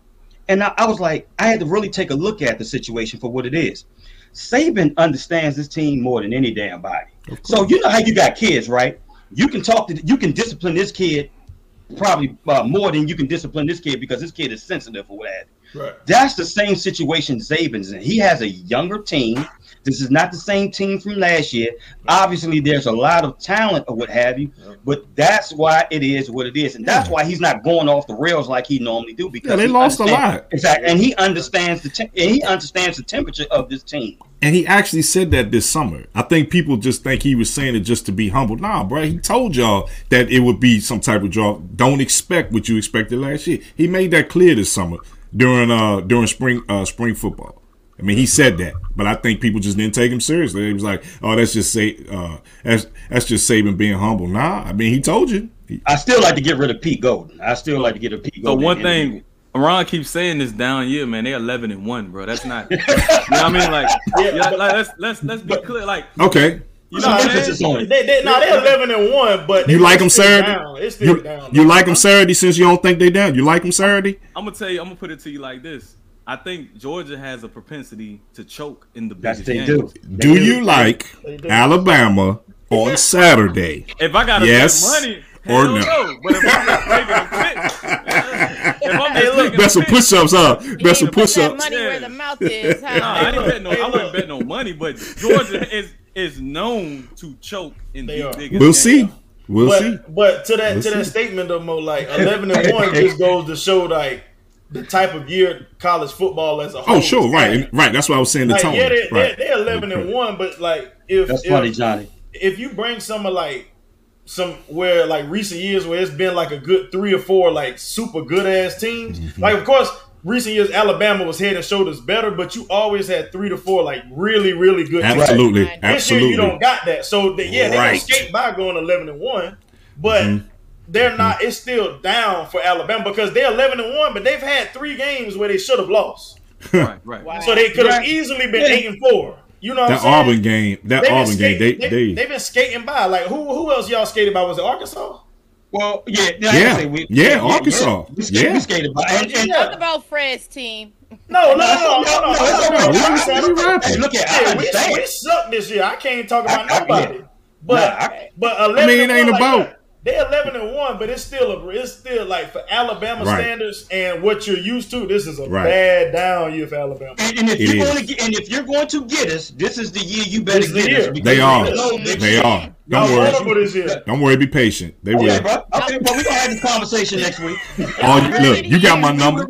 And I, I was like, I had to really take a look at the situation for what it is. Saban understands this team more than any damn body. So you know how you got kids, right? You can talk to, you can discipline this kid probably uh, more than you can discipline this kid because this kid is sensitive or what have you. Right. That's the same situation Saban's in. He has a younger team. This is not the same team from last year. Obviously, there's a lot of talent or what have you, but that's why it is what it is, and that's why he's not going off the rails like he normally do. Because Yeah, they lost a lot. exactly, and he understands the te- and he understands the temperature of this team. And he actually said that this summer. I think people just think he was saying it just to be humble. Nah, bro, he told y'all that it would be some type of draw. Don't expect what you expected last year. He made that clear this summer during uh during spring uh spring football. I mean, he said that, but I think people just didn't take him seriously. He was like, "Oh, that's just say, uh, that's that's just Saban being humble." Nah, I mean, he told you. He- I still like to get rid of Pete Golding. I still like to get a of Pete So Golding. one thing, Ron keeps saying this down year, man. They're eleven and one, bro. That's not. you know what I mean? Like, Yeah, yeah, but- like let's let's let's be clear. Like, okay, you know Some what I'm emphasis saying? They, they, no, they're eleven and one, but you like them it's still Saturday? down. It's still You, down. you like them Saturday since you don't think they down? You like them Saturday? I'm gonna tell you. I'm gonna put it to you like this. I think Georgia has a propensity to choke in the That's biggest they games. do. Do you like do. Alabama on Saturday? If I gotta Yes bet money, or no? no. But if I'm just taking a pick, if I'm just taking Best a some pick, push ups, huh? You Best some need to put push that ups. money Yeah. where the mouth is. Huh? Nah, I didn't bet no. I wouldn't bet no money, but Georgia is is known to choke in They the are. biggest. We'll games. see. We'll see. But but to that We'll to that statement though, Mo, like eleven and one just goes to show like the type of year college football as a whole. Oh, sure, is right, and- right. That's why I was saying the Like, tone. yeah, they, right. they're, they're eleven and one, but like if That's if, funny, Johnny. if you bring some of like some where like recent years where it's been like a good three or four like super good ass teams, Mm-hmm. like of course recent years Alabama was head and shoulders better, but you always had three to four like really really good teams. Absolutely, Right. This year you don't got that. So they, yeah, they Right. can skate by going eleven and one, but Mm-hmm. They're mm-hmm. not. It's still down for Alabama because they're eleven and one, but they've had three games where they should have lost. Right, right. Wow. So they could have Right. easily been Yeah. eight and four. You know what That I'm saying? Auburn game, that They've been Auburn game, they, they, they, have been skating by. Like who who else y'all skated by? Was it Arkansas? Well, yeah, Yeah. say we, Yeah, Arkansas. We skated, Yeah. we skated by. And, and, Yeah. Talk about Fred's team. No, no, no, no, No, no. no, no, no, no, we- Arkansas. we rapping. hey, look at I Yeah, we, we suck this year. I can't talk about I- I- nobody. yeah. But Nah, I- but eleven. I mean, it ain't one, like, about- look, They're eleven and one, but it's still a it's still like for Alabama Right. standards and what you're used to. This is a Right. bad down year for Alabama. And, and if It you're is. going to get, and if you're going to get us, this is the year you better This is the get year. us. because they are. you know that They you- are. Don't vulnerable worry. Don't worry. Be patient. They Okay, will. bro. Okay, well, we're gonna have this conversation next week. Oh, you- look, you got my number.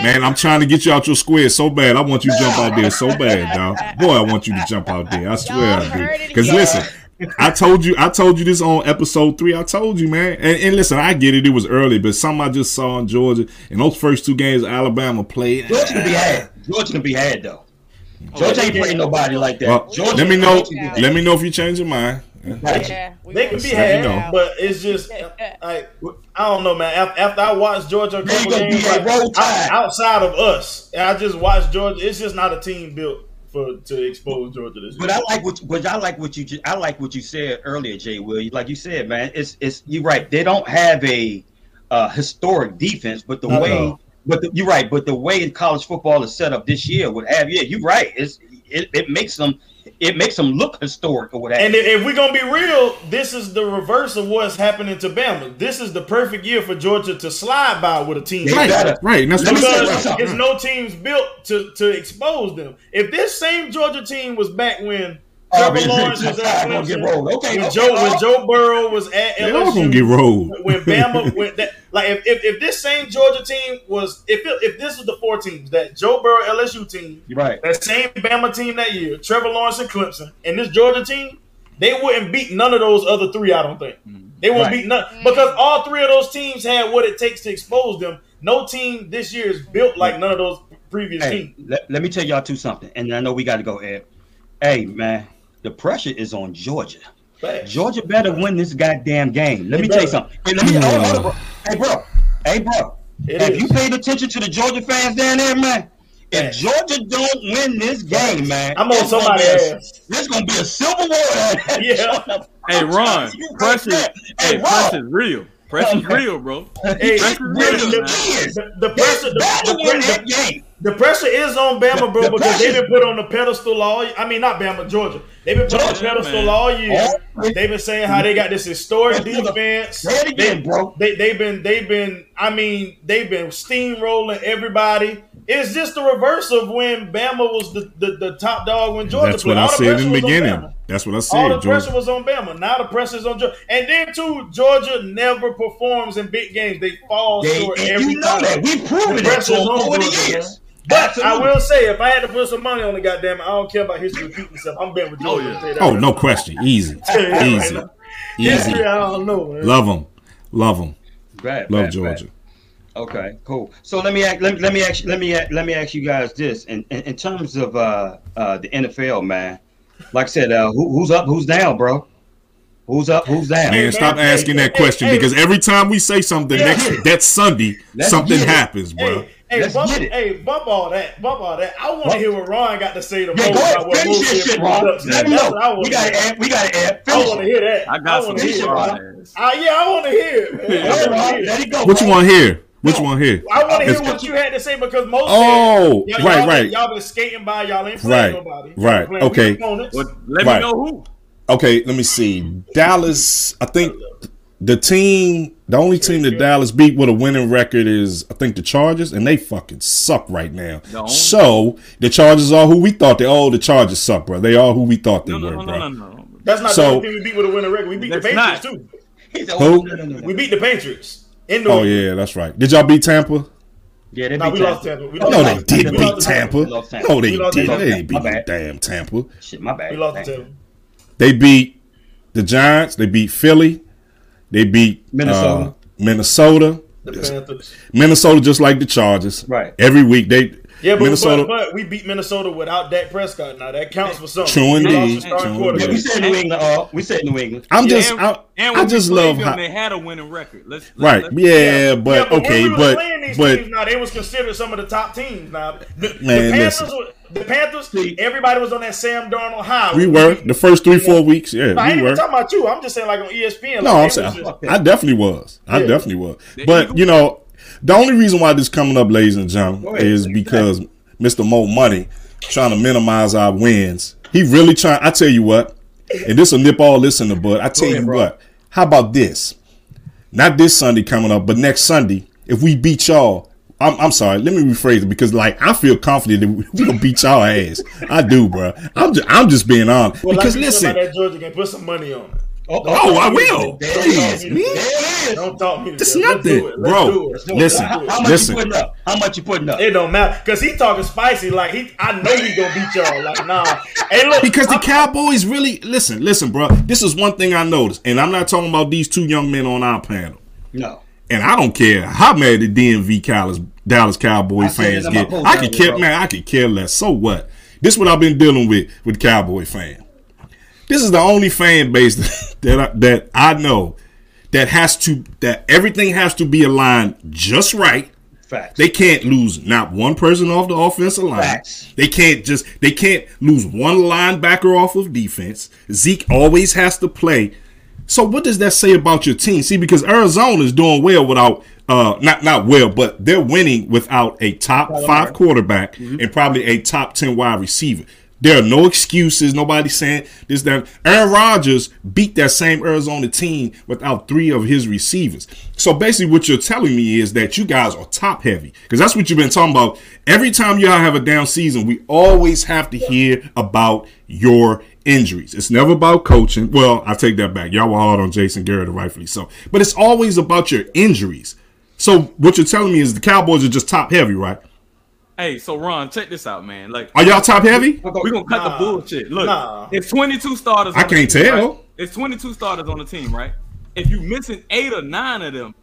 Man, I'm trying to get you out your square so bad. I want you to jump out there so bad, dog. Boy, I want you to jump out there. I swear Y'all I do. Because here. listen, I told you, I told you this on episode three. I told you, man. And, and listen, I get it. It was early, but something I just saw in Georgia in those first two games Alabama played. Georgia can be had. Georgia can be had though. Oh, Georgia ain't playing nobody like that. Well, Georgia let me know. Yeah. Let me know if you change your mind. Yeah, They can be see had, know. but it's just like I don't know, man. After I watched Georgia a couple games, like, roll out- tide. outside of us, I just watched Georgia. It's just not a team built for to expose Georgia this year. But I like what, but I like what you, I like what you said earlier, Jay. Will like you said, man, it's, it's you're right. They don't have a uh, historic defense, but the Not way, but the, you're right. But the way college football is set up this year would have, yeah, you're right. It's it, it makes them, it makes them look historic or whatever. And if, if we're gonna be real, this is the reverse of what's happening to Bama. This is the perfect year for Georgia to slide by with a team. Right, better. right. That's Let what me I because said. something. there's no teams built to to expose them. If this same Georgia team was back when Trevor Lawrence was at gonna get Clemson, rolled. Okay, when okay, Joe when. Joe Burrow was at LSU, They all gonna get rolled. when Bama when that like if, if, if this same Georgia team was if it, if this was the four teams that Joe Burrow LSU team You're right. that same Bama team that year, Trevor Lawrence and Clemson, and this Georgia team, they wouldn't beat none of those other three. I don't think mm-hmm. they won't Right. beat none because all three of those teams had what it takes to expose them. No team this year is built like none of those previous Hey, teams. let, let me tell y'all two something, and I know we got to go, Ed. Hey, man, the pressure is on Georgia. Facts. Georgia better win this goddamn game. Let They me tell you something. Hey, let me, hold on, hold on, bro. Hey, bro. Hey, bro. It If is. you paid attention to the Georgia fans down there, man, if Facts. Georgia don't win this game, man, I'm on it's gonna somebody's be a- ass. There's gonna be a civil war. Yeah. Hey, Ron, You pressure. right Hey, there. pressure's real. Pressure's Okay. real, bro. Hey, It's Pressure really real, the, man. is. the, the pressure, They the, better the, win the, that game. the pressure is on Bama, bro, The because they've pressure- been put on the pedestal all. I mean, not Bama, Georgia. They've been put on the pedestal man. all year. They've been saying how they got this historic defense. Say it again, They- bro. They they've been they've been I mean they've been steamrolling everybody. It's just the reverse of when Bama was the, the, the top dog when Georgia That's played. what I All the said in the beginning. That's what I said. All said, the pressure was on Bama. Now the pressure's on Georgia. And then too, Georgia never performs in big games. They fall They, short and every you know time. that. We've proven The it pressure's for on over the Georgia, years. Man. But I will say, if I had to put some money on it, goddamn, it, I don't care about history repeating itself. I'm betting with Georgia. Oh, yeah. I'll tell you that Oh, no question. Easy. Tell you that right Easy. now. Easy. History, I don't know, man. Love them. Love them. Bad, Love bad, Georgia. bad. Okay, cool. So let me ask, let, me- let me ask, let me ask, let me ask you guys this. In, in, in terms of uh, uh, the NFL, man, like I said, uh, who, who's up, who's down, bro? Who's up, who's down? Man, man, stop hey, asking hey, that question hey, because every time we say something Yeah. next that Sunday, Let's something happens, bro. Hey, hey, Let's bump, get it. hey, bump all that, bump all that. I want to hear what Ron got to say to Mo Yeah, go ahead, about what finish Mo this shit, for Ron. Let me know. what I want We gotta hear. add, we gotta add. I want to hear that. I got some want to hear it, it. Ron. on ass. Uh, yeah, I want to hear it, man. Go I ahead, wanna Ron. Let it. it go. What you want to hear? What you want to hear? I want to hear what you had to say because most Oh, said, y'all, right, y'all, right. Y'all been skating by. Y'all ain't Right, playing nobody. right, Y'all playing okay. weak opponents. But let Right. me know who. Okay, let me see. Dallas, I think the team, the only team that Dallas beat with a winning record is, I think, the Chargers, and they fucking suck right now. No. So the Chargers are who we thought they. Oh, the Chargers suck, bro. They are who we thought they No, no, were, no, bro. no, no, no. That's not So- the only team we beat with a winning record. We beat the Patriots not. too. Who? no, no, no, no. We beat the Patriots. In the Oh yeah, that's right. Did y'all beat Tampa? Yeah, they No, beat we lost Tampa. Tampa. We lost No, we they didn't Tampa. Beat Tampa. We Tampa. No, they didn't. Tampa. They didn't beat My bad. damn Tampa. Shit, my bad. We lost to Dang. Tampa. They beat the Giants. They beat Philly. They beat Minnesota. uh, Minnesota. The Panthers. Minnesota just like the Chargers. Right. Every week they Yeah, but, Minnesota. but, but we beat Minnesota without Dak Prescott. Now that counts for something. True We indeed. the True. Yeah, we said New England. Uh, we said New England. I'm Yeah, just and, I, and I just we love played how they had a winning record. Let's, let's right. let's- Yeah, but Yeah, but okay, when we but was playing these but teams, now they was considered some of the top teams. Now the, the Panthers, listen. were, the Panthers, See. everybody was on that Sam Darnold high. we were the first three four weeks. Yeah, No, I ain't we even were. talking about you. I'm just saying like on ESPN. No, like, I'm they saying was just- I definitely was. I Yeah. definitely was. But you know, the only reason why this coming up, ladies and gentlemen, ahead. is because Mr. Mo Money trying to minimize our wins. He really trying. I tell you what, and this will nip all this in the bud. I tell ahead, you bro. what. How about this? Not this Sunday coming up, but next Sunday, if we beat y'all. I'm, I'm sorry. Let me rephrase it because, like, I feel confident that we gonna beat y'all ass. I do, bro. I'm just, I'm just being honest. Well, because like listen, about that Georgia game, put some money on it. oh, oh I will. There it Please, is. man. There it is. Don't talk me. to It's death. Let's nothing, do it. Let's bro. do it. Listen, How, how much listen. you putting up? How much you putting up? It don't matter because he talking spicy. Like he, I know he gonna beat y'all. Like nah. Hey, look. Because the I'm- Cowboys really listen, listen, bro. This is one thing I noticed, and I'm not talking about these two young men on our panel. No. And I don't care how mad the DMV Dallas, Dallas Cowboy I fans get. I could care, man. I could care less. So what? This is what I've been dealing with with Cowboy fan. This is the only fan base that I, that I know that has to that everything has to be aligned just right. Facts. They can't lose not one person off the offensive line. Facts. They can't just they can't lose one linebacker off of defense. Zeke always has to play. So what does that say about your team? See, because Arizona is doing well without uh not not well, but they're winning without a top five quarterback and probably a top ten wide receiver. There are no excuses. Nobody saying this, that. Aaron Rodgers beat that same Arizona team without three of his receivers. So basically, what you're telling me is that you guys are top heavy because that's what you've been talking about. Every time y'all have a down season, we always have to hear about your injuries. It's never about coaching. Well, I take that back. Y'all were hard on Jason Garrett, rightfully so. But it's always about your injuries. So what you're telling me is the Cowboys are just top heavy, right? Hey, so Ron, check this out, man. Like Are y'all top heavy? We're gonna cut Nah. the bullshit. Look, Nah. it's 22 starters. I on the can't team, tell. right? It's 22 starters on the team, right? If you missing eight or nine of them,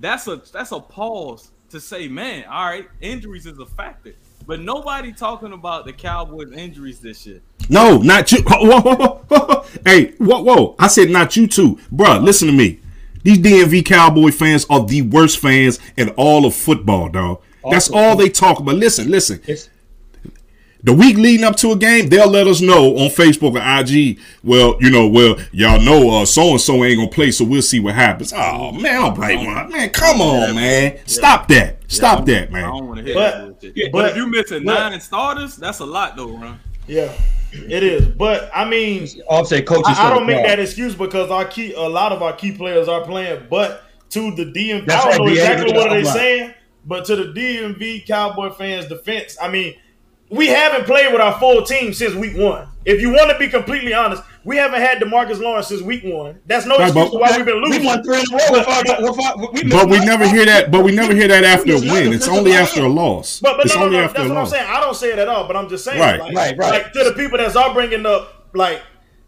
that's a that's a pause to say, man, all right, injuries is a factor. But nobody talking about the Cowboys injuries this year. No, not you. Whoa, whoa, whoa, whoa. Hey, whoa, whoa! I said not you too, bruh. Listen to me. These DMV Cowboy fans are the worst fans in all of football, dog. That's all they talk about. Listen, listen. It's, The week leading up to a game, they'll let us know on Facebook or IG. Well, you know, well, y'all know uh so and so ain't gonna play, so we'll see what happens. Oh man, I'll play one. Man, come on, man. Stop that. Stop that, man. I don't want to hear But- that but- But if you missing but- nine starters, that's a lot though, Ron. Yeah, it is. But I mean, offset coaches. I, I don't make that excuse because our key, a lot of our key players are playing. But to the DMV, That's I don't know exactly what they're saying, but to the DMV Cowboy fans' defense, I mean, we haven't played with our full team since week one. If you want to be completely honest, we haven't had DeMarcus Lawrence since week one. That's no Right, excuse but- why we've been losing. We losing. won three in a row. With our, with our, we missed But we never hear that. But we never hear that after a win. It's only after a loss. But, but It's no, no, only no, after that's a what I'm saying. I don't say it at all, but I'm just saying, Right. like, Right, right. like to the people that's all bringing up, like,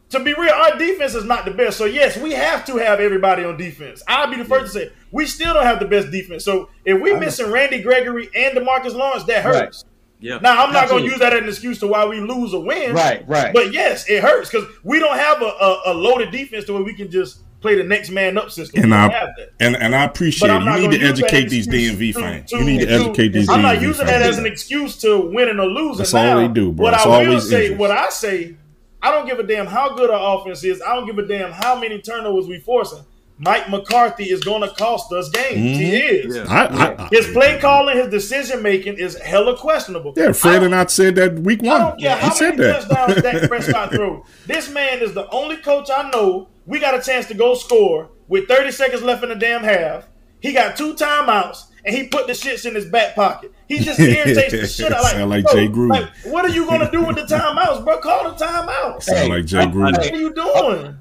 to be real, our defense is not the best. So yes, we have to have everybody on defense. I'll be the first to say we still don't have the best defense. So if we're missing Randy Gregory and DeMarcus Lawrence, that hurts. Yeah. Now I'm not going to use that as an excuse to why we lose or win. Right, right. But yes, it hurts because we don't have a, a, a loaded defense to where we can just play the next man up system. And we don't I have that. and and I appreciate it. You need to educate these excuse DMV to- fans. to- You need to to- educate these I'm not DMV using that as an excuse to winning or losing. That's all they do, bro. What It's I will always say, injuries. what I say, I don't give a damn how good our offense is. I don't give a damn how many turnovers we forcing. Mike McCarthy is going to cost us games. He mm-hmm. is. Yeah. I, I, I, His play calling, his decision making is hella questionable. yeah, Fred don't- and I said that week I one. don't care He how said many that. touchdowns Dak Prescott throw. This man is the only coach I know. We got a chance to go score with 30 seconds left in the damn half. He got two timeouts and he put the shits in his back pocket. He just irritates the shit out. Like, Sound like Jay Gruden. Like, what are you gonna do with the timeouts, bro? Call the timeouts. Sound Hey, like Jay I- Gruden. What are you doing?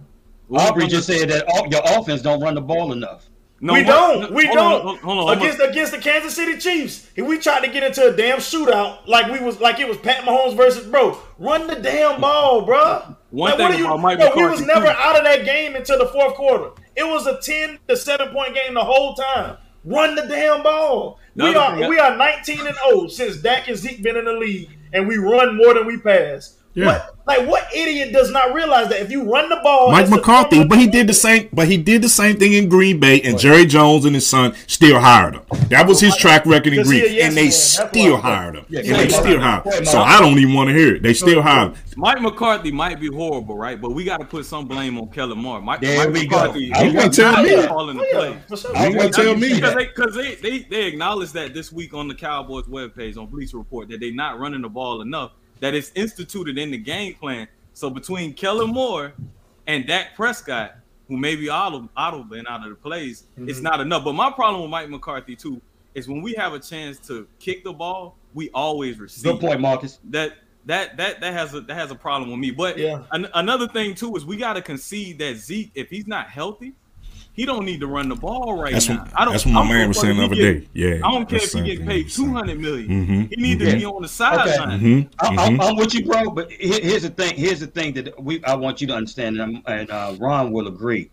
Aubrey just said that all, your offense don't run the ball enough. No, we what- don't. We hold don't. on, hold- hold on. I'm against against the Kansas City Chiefs, we tried to get into a damn shootout like we was like it was Pat Mahomes versus bro. Run the damn ball, bro. One like, thing what are you, about Mike bro, we was never out of that game until the fourth quarter. It was a ten to seven point game the whole time. Run the damn ball. The we are we are 19 and 0 since Dak and Zeke been in the league, and we run more than we pass. Yeah. What like what idiot does not realize that if you run the ball, Mike McCarthy, but he did the same. But he did the same thing in Green Bay, and Jerry Jones and his son still hired him. That was his track record in Green, a yes and they man. Still hired him, Yeah, and they still hired him. So I don't even want to hear it. They still hired him. Mike McCarthy might be horrible, right? But we got to put some blame on Kellen Moore. Mike, There Mike we go. McCarthy, You he can't was tell not me. calling the Oh, play. yeah, sure. You gonna tell me Because they, they, they, they, they acknowledged that this week on the Cowboys webpage on Bleacher Report that they're not running the ball enough, that it's instituted in the game plan. So between Kellen Moore and Dak Prescott, who may be auto been out of the plays, Mm-hmm. it's not enough. But my problem with Mike McCarthy too is when we have a chance to kick the ball, we always receive. Good point, Marcus. That that that that has a that has a problem with me. But Yeah. an, another thing too is we got to concede that Zeke, if he's not healthy, he don't need to run the ball right That's now. what, I don't. that's what my man was saying the other get- day. Yeah, I don't care if he the get paid two hundred million. he two was hundred million. Mhm, He need to mhm. be on the sideline. Mhm, I, I'm. I'm with you, bro. But here's the thing. Here's the thing that we I want you to understand, and, I'm- and uh, Ron will agree.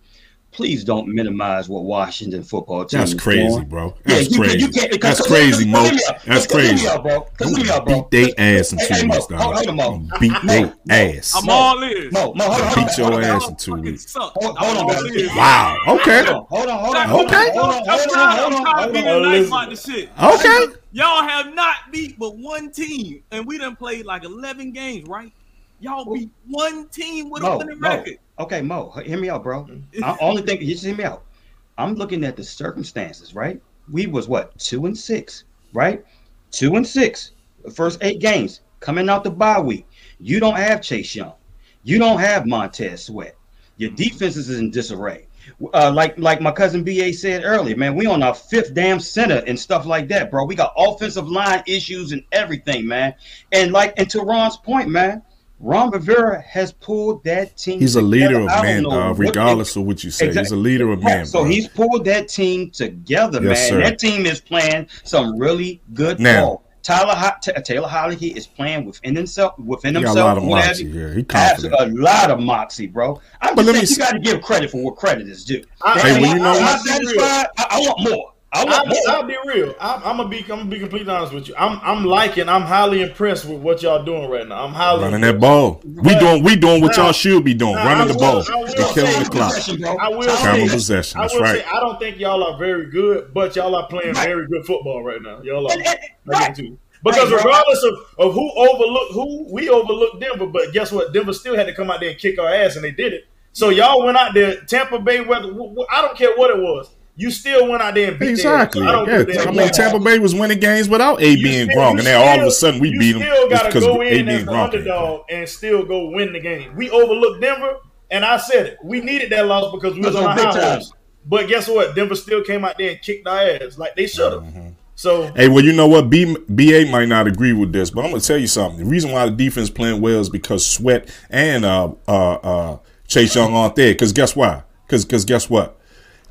Please don't minimize what Washington football team That's is crazy, doing. bro. That's you, crazy. You can't, That's crazy, Mo. hear me out. That's Because hear me crazy. out, bro. Because hear me out, bro. Beat they ass in two weeks, dog. hold on, Beat Mo, they ass. I'm all ears. Mo, Mo, hold on, Beat your ass in two weeks. Hold- I'm hold on, all guys. ears. Wow. Okay. hold on, hold on, Okay. I'm hold on, tired, hold I'm on, tired of hold being on. nice listen. about the shit. Okay. Y'all have not beat but one team, and we done played like 11 games, right? Y'all beat one team with a Mo, winning Mo. record. Okay, Mo, hear me out, bro. I only think you just hear me out. I'm looking at the circumstances, right? We was what two and six, right? Two and six, the first eight games coming out the bye week. You don't have Chase Young, you don't have Montez Sweat. Your defense is in disarray. Uh, like like my cousin Ba said earlier, man, we on our fifth damn center and stuff like that, bro. We got offensive line issues and everything, man. And like and to Ron's point, man, Ron Rivera has pulled that team. He's a leader of I don't men, know uh, what- regardless of what you say. He's a leader of men. so bro. he's pulled that team together, Yes, man. sir. That team is playing some really good Now- ball. Tyler Ho- T- Taylor Holiday is playing within himself, within He got a lot of moxie you. here. He Has confident. a lot of moxie, bro. I'm But just let me saying, you got to give credit for what credit is due. I- Hey, Am well, you know am I what? satisfied? I, I want more. I will, I'll be real. I'm, I'm, gonna be. I'm gonna be completely honest with you. I'm. I'm liking. I'm highly impressed with what y'all doing right now. I'm highly running impressed. that ball. We doing. We doing what y'all should be doing. running the ball. and killing the clock. I will Time possession. That's I will right. Say, I don't think y'all are very good, but y'all are playing very good football right now. Y'all are. Right. Because regardless of, of who overlooked who, we overlooked Denver. But guess what? Denver still had to come out there and kick our ass, and they did it. So y'all went out there, Tampa Bay. Whether I don't care what it was, you still went out there and beat exactly. I, don't yeah. I mean, Tampa Bay was winning games without A being wrong, and then all of a sudden we beat them. Still got to go in A as the underdog and still go win the game. We overlooked Denver, and I said it. We needed that loss because we was on our high But guess what? Denver still came out there and kicked our ass like they should have. Mm-hmm. So hey, well, you know what? B BA might not agree with this, but I'm gonna tell you something. The reason why the defense playing well is because Sweat and uh, uh, uh, Chase Young aren't there. Because guess why? Because because guess what?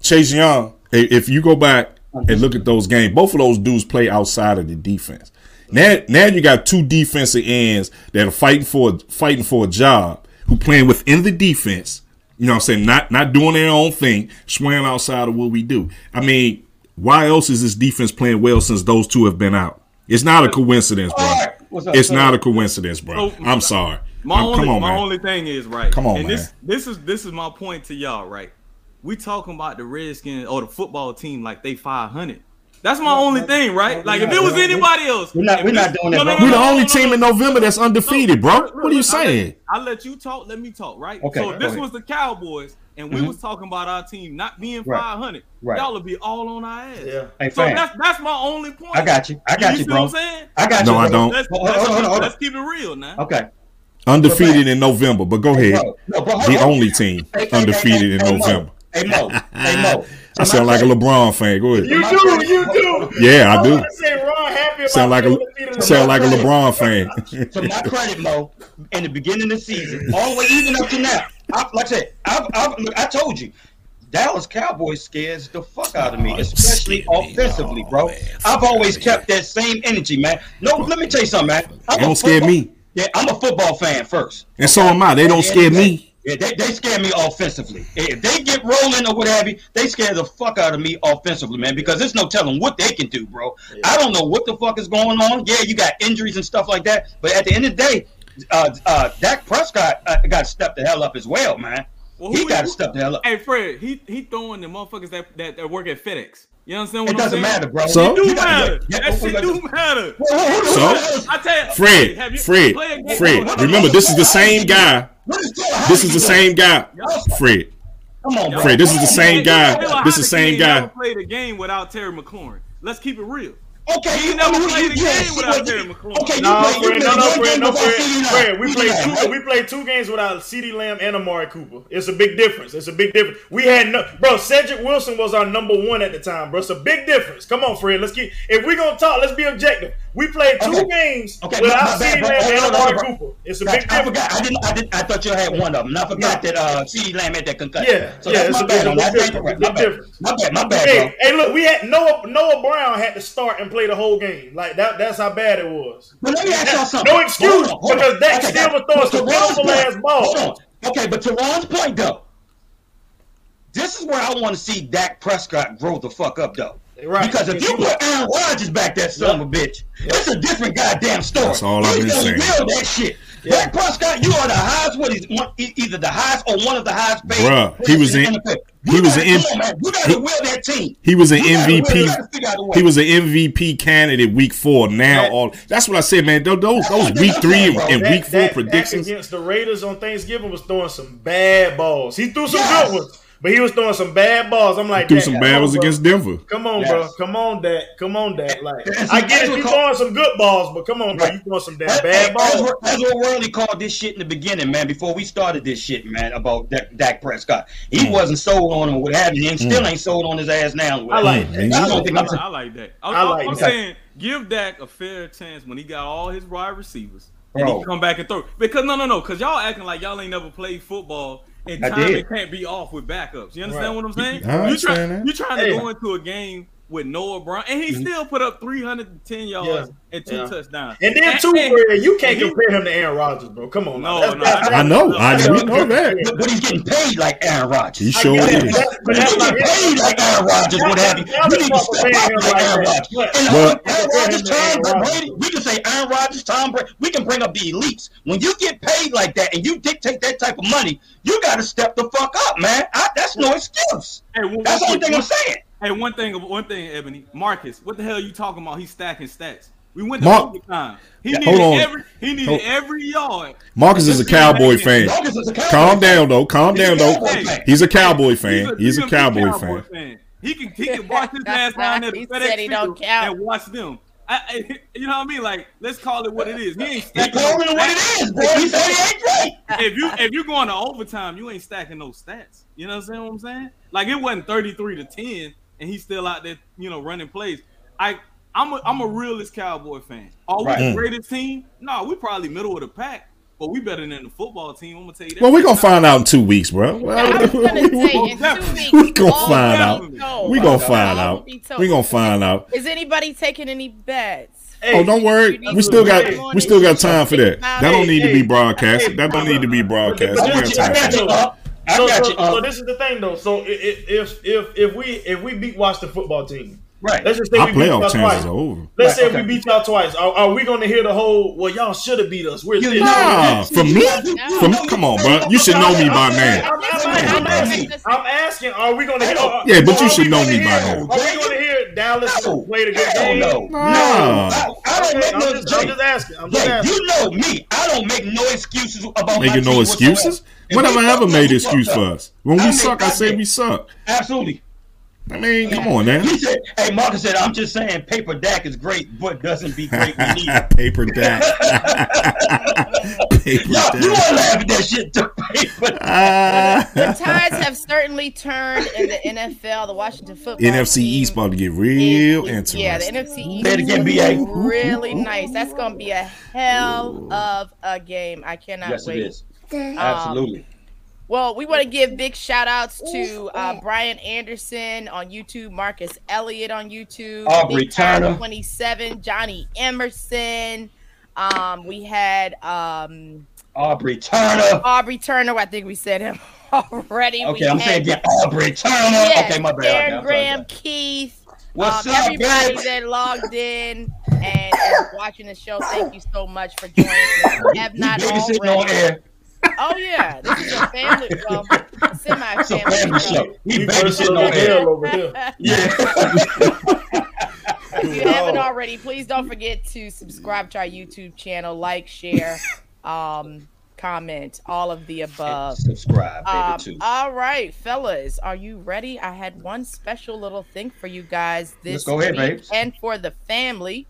Chase Young. If you go back and look at those games, both of those dudes play outside of the defense. Now, now you got two defensive ends that are fighting for fighting for a job, who playing within the defense. You know what I'm saying? Not not doing their own thing, swearing outside of what we do. I mean, why else is this defense playing well since those two have been out? It's not a coincidence, bro. Right. It's not a coincidence, bro. I'm sorry. My I'm, only, on, my man. only thing is right. Come on, and man. This, this is this is my point to y'all, right? We talking about the Redskins or the football team like they 500. That's my only thing, right? Like if it was anybody else, we're not, we're not doing that. No, no, we're the only team in November that's undefeated, bro. What are you saying? I let, let you talk. Let me talk, right? Okay, so if this was the Cowboys, and we mm-hmm. was talking about our team not being right. 500, right. y'all would be all on our ass. Yeah. Hey, so that's that's my only point. I got you. I got you, you bro. What I'm saying? I got no, you. No, I don't. Let's, let's, hold hold hold let's keep it real now. Okay. Undefeated in November, but go ahead. No, bro, the only team undefeated in November. Hey Mo, hey Mo. I sound like a LeBron fan. Go ahead. You do, you do. Yeah, I do. Say Ron happy sound like a sound like a LeBron fan. to my credit, Mo, in the beginning of the season, all the way even up to now, I, like I said, I've, I've, look, I told you, Dallas Cowboys scares the fuck out of me, especially offensively, bro. I've always kept that same energy, man. No, let me tell you something, man. I'm they don't scare me. Yeah, I'm a football fan first. And so am I. They don't scare me. Yeah, they, they scare me offensively. If they get rolling or what have you, they scare the fuck out of me offensively, man, because there's no telling what they can do, bro. Yeah. I don't know what the fuck is going on. Yeah, you got injuries and stuff like that, but at the end of the day, uh, uh, Dak Prescott uh, got stepped the hell up as well, man. Well, he got to step the hell up. Hey, Fred, he he throwing the motherfuckers that, that, that work at FedEx. You understand what it I'm doesn't saying? matter, bro. So it do matter. Yeah, that shit do matter. So I tell you, Fred, hey, you Fred, Fred. Remember, this is the same guy. This is the same guy, Fred. Come on. Fred. This is the same guy. This is the same guy. Played a game without Terry McLaurin. Let's keep it real. Okay, he never played a game without Terry McLaurin. Okay, no, you Fred, no, no, Fred, no, Fred, Fred. We played two. We played two games without CeeDee Lamb and Amari Cooper. It's a big difference. It's a big difference. We had no, bro. Cedric Wilson was our number one at the time, bro. It's a big difference. Come on, Fred. Let's keep. If we're gonna talk, let's be objective. We played two okay. games okay, without CeeDee Lamb and Amari Cooper. It's a big difference. I forgot. I didn't. I didn't. I thought you had one of them. I forgot that uh, CeeDee Lamb had that concussion. Yeah, so yeah. That's my bad that. My bad. My bad. My bad, hey, hey, look, we had Noah Noah Brown had to start and play the whole game. Like that. That's how bad it was. But let me ask y'all something. No excuse hold on, hold on. because that okay, still was throwing some beautiful ass on. Okay, but to Ron's point though, this is where I want to see Dak Prescott grow the fuck up though. Right. Because if you put Aaron Rodgers back that son of a bitch, it's a different goddamn story. That's all I've been saying. Will that shit. Yeah. Dak Prescott, you are the highest. What is one, either the highest or one of the highest paid. Bruh, he was in. He was an M- you got to will that team. He was an MVP. He was an MVP candidate week four. Now that, all that's what I said, man. Those those, those week three and, and week four that, predictions against the Raiders on Thanksgiving was throwing some bad balls. He threw some yes. good ones. But he was throwing some bad balls. I'm like, threw some bad balls against Denver. Come on, yes. bro. Come on, Dak. Come on, Dak. Like, I get it. You throwing some good balls, but come on, bro. You throwing some damn bad balls. That's what Worley called this shit in the beginning, man. Before we started this shit, man, about Dak, Dak Prescott, he mm. wasn't sold on him. What happened? you? And still mm. ain't sold on his ass now. I like that. I, don't think I, I like that. I, I like. I'm saying give Dak a fair chance when he got all his wide receivers. And he come back and throw because no no no because y'all acting like y'all ain't never played football and timing can't be off with backups. You understand right. what I'm saying? I you try, that. you trying to hey. go into a game with Noah Brown, and he Mhm. still put up 310 yards and two Yeah. touchdowns. And then And- too, you can't he- compare him to Aaron Rodgers, bro. Come on, No, now. no, I- I know, I we know that. But, but he's getting paid like Aaron Rodgers. He sure is. get it, is. but that's- but When you get paid like Aaron Rodgers, what have you? You need to step up like like Aaron. Rodgers. And Well- Aaron Compare Rodgers, Tom Brady. We can say Aaron Rodgers, Tom Brady. We can bring up the elites. When you get paid like that and you dictate that type of money, you got to step the fuck up, man. I, that's no excuse. Hey, one- That's the only thing I'm saying. Hey, one thing, one thing, Ebony, Marcus, what the hell are you talking about? He's stacking stats. We went to Mark- overtime. He Yeah, needed hold on. every he needed Hold- every yard. Marcus is a Cowboy fan. Marcus is a Cowboy Calm fan. down though. Calm He's down though. Fan. He's a Cowboy fan. He's a big Cowboy fan. He can he can watch his ass down there to He FedEx said he don't count. and watch them. I, I, you know what I mean? Like, let's call it what it is. He ain't He's stacking. calling no it what it stats. is, bro. He said he ain't great. If you if you're going to overtime, you ain't stacking no stats. You know what I'm saying? What I'm saying? Like it wasn't 33 to 10, and he's still out there, you know, running plays. I I'm a I'm a realist Cowboy fan. Are we Right. the Mm. greatest team? No, we probably middle of the pack, but we better than the football team. I'm gonna tell you that. Well, we're gonna find out in two weeks, bro. I was gonna say in We gonna find out. be told. We gonna find out. be told. We gonna find out. Is anybody taking any bets? Oh, don't worry. We still got we still got time for that. That don't need to be broadcast. That don't need to be broadcast. But We got this- time I for got that. you. up. I So, got so, you. uh, so this is the thing though. So if if if we if we beat Washington football team, right. let's just say Our we beat y'all playoff twice. chances are over. Let's Right, say okay. we beat y'all twice. Are, are we going to hear the whole? Well, y'all should have beat us. We're You know- Nah, for me, for me, come on, bro. You should know me by now. I'm, I'm, I'm, asking, I'm asking. Are we going to hear? Oh. Are, Yeah, but you should know me by hear- now. Are we going to hear Dallas No. played a good Hell game? no. Nah. I, I don't Okay, make I'm, no just, I'm just asking. I'm just Jay, asking. you know me. I don't make no excuses about Making no excuses. whatsoever. If When have I ever made an excuse for us? When we suck, I say we suck. Absolutely. I mean, come on man. He said, "Hey, Marcus said, I'm just saying, paper Dak is great, but doesn't be great. We need. Paper Dak. Paper Y'all, you want to laugh at that shit too, paper. Ah. The tides have certainly turned in the NFL. The Washington football NFC team East about to get real is- interesting. Yeah, the NFC East Say it again, is BA. really nice. That's going to be a hell of a game. I cannot Yes, it wait. is. Absolutely. Well, we want to give big shout outs to uh, Brian Anderson on YouTube, Marcus Elliott on YouTube, Aubrey Big Turner. 27, Johnny Emerson. Um, we had um, Aubrey Turner. Aubrey Turner. I think we said him already. We Okay, I'm had- saying again, Aubrey Turner. Yes, okay, my bad. Darren Okay, I'm sorry, Graham. Keith, What's um, up, everybody Babs? that logged in and is watching the show. Thank you so much for joining. If you have not already. Air. Oh yeah, this is a family, well, semi-family family show. show. We We first babysitting on air. hell over here. Yeah. If you haven't already, please don't forget to subscribe to our YouTube channel, like, share, um, comment, all of the above. Subscribe, baby, Um, too. all right, fellas, are you ready? I had one special little thing for you guys this Let's go ahead, week babes. and for the family.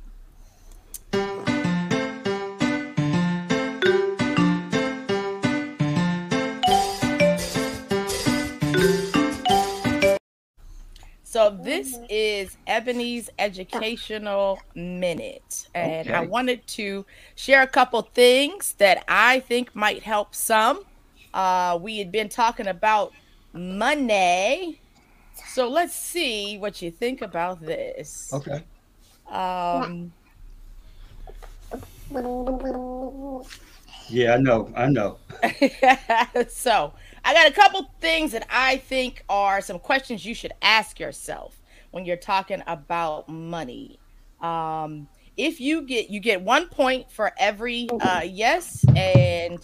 So this is Ebony's educational minute, and I wanted to share a couple things that I think might help some. Uh, we had been talking about money, so let's see what you think about this. Okay. Um, Yeah, I know. I know. so I got a couple things that I think are some questions you should ask yourself when you're talking about money. Um, if you get you get one point for every uh, yes, and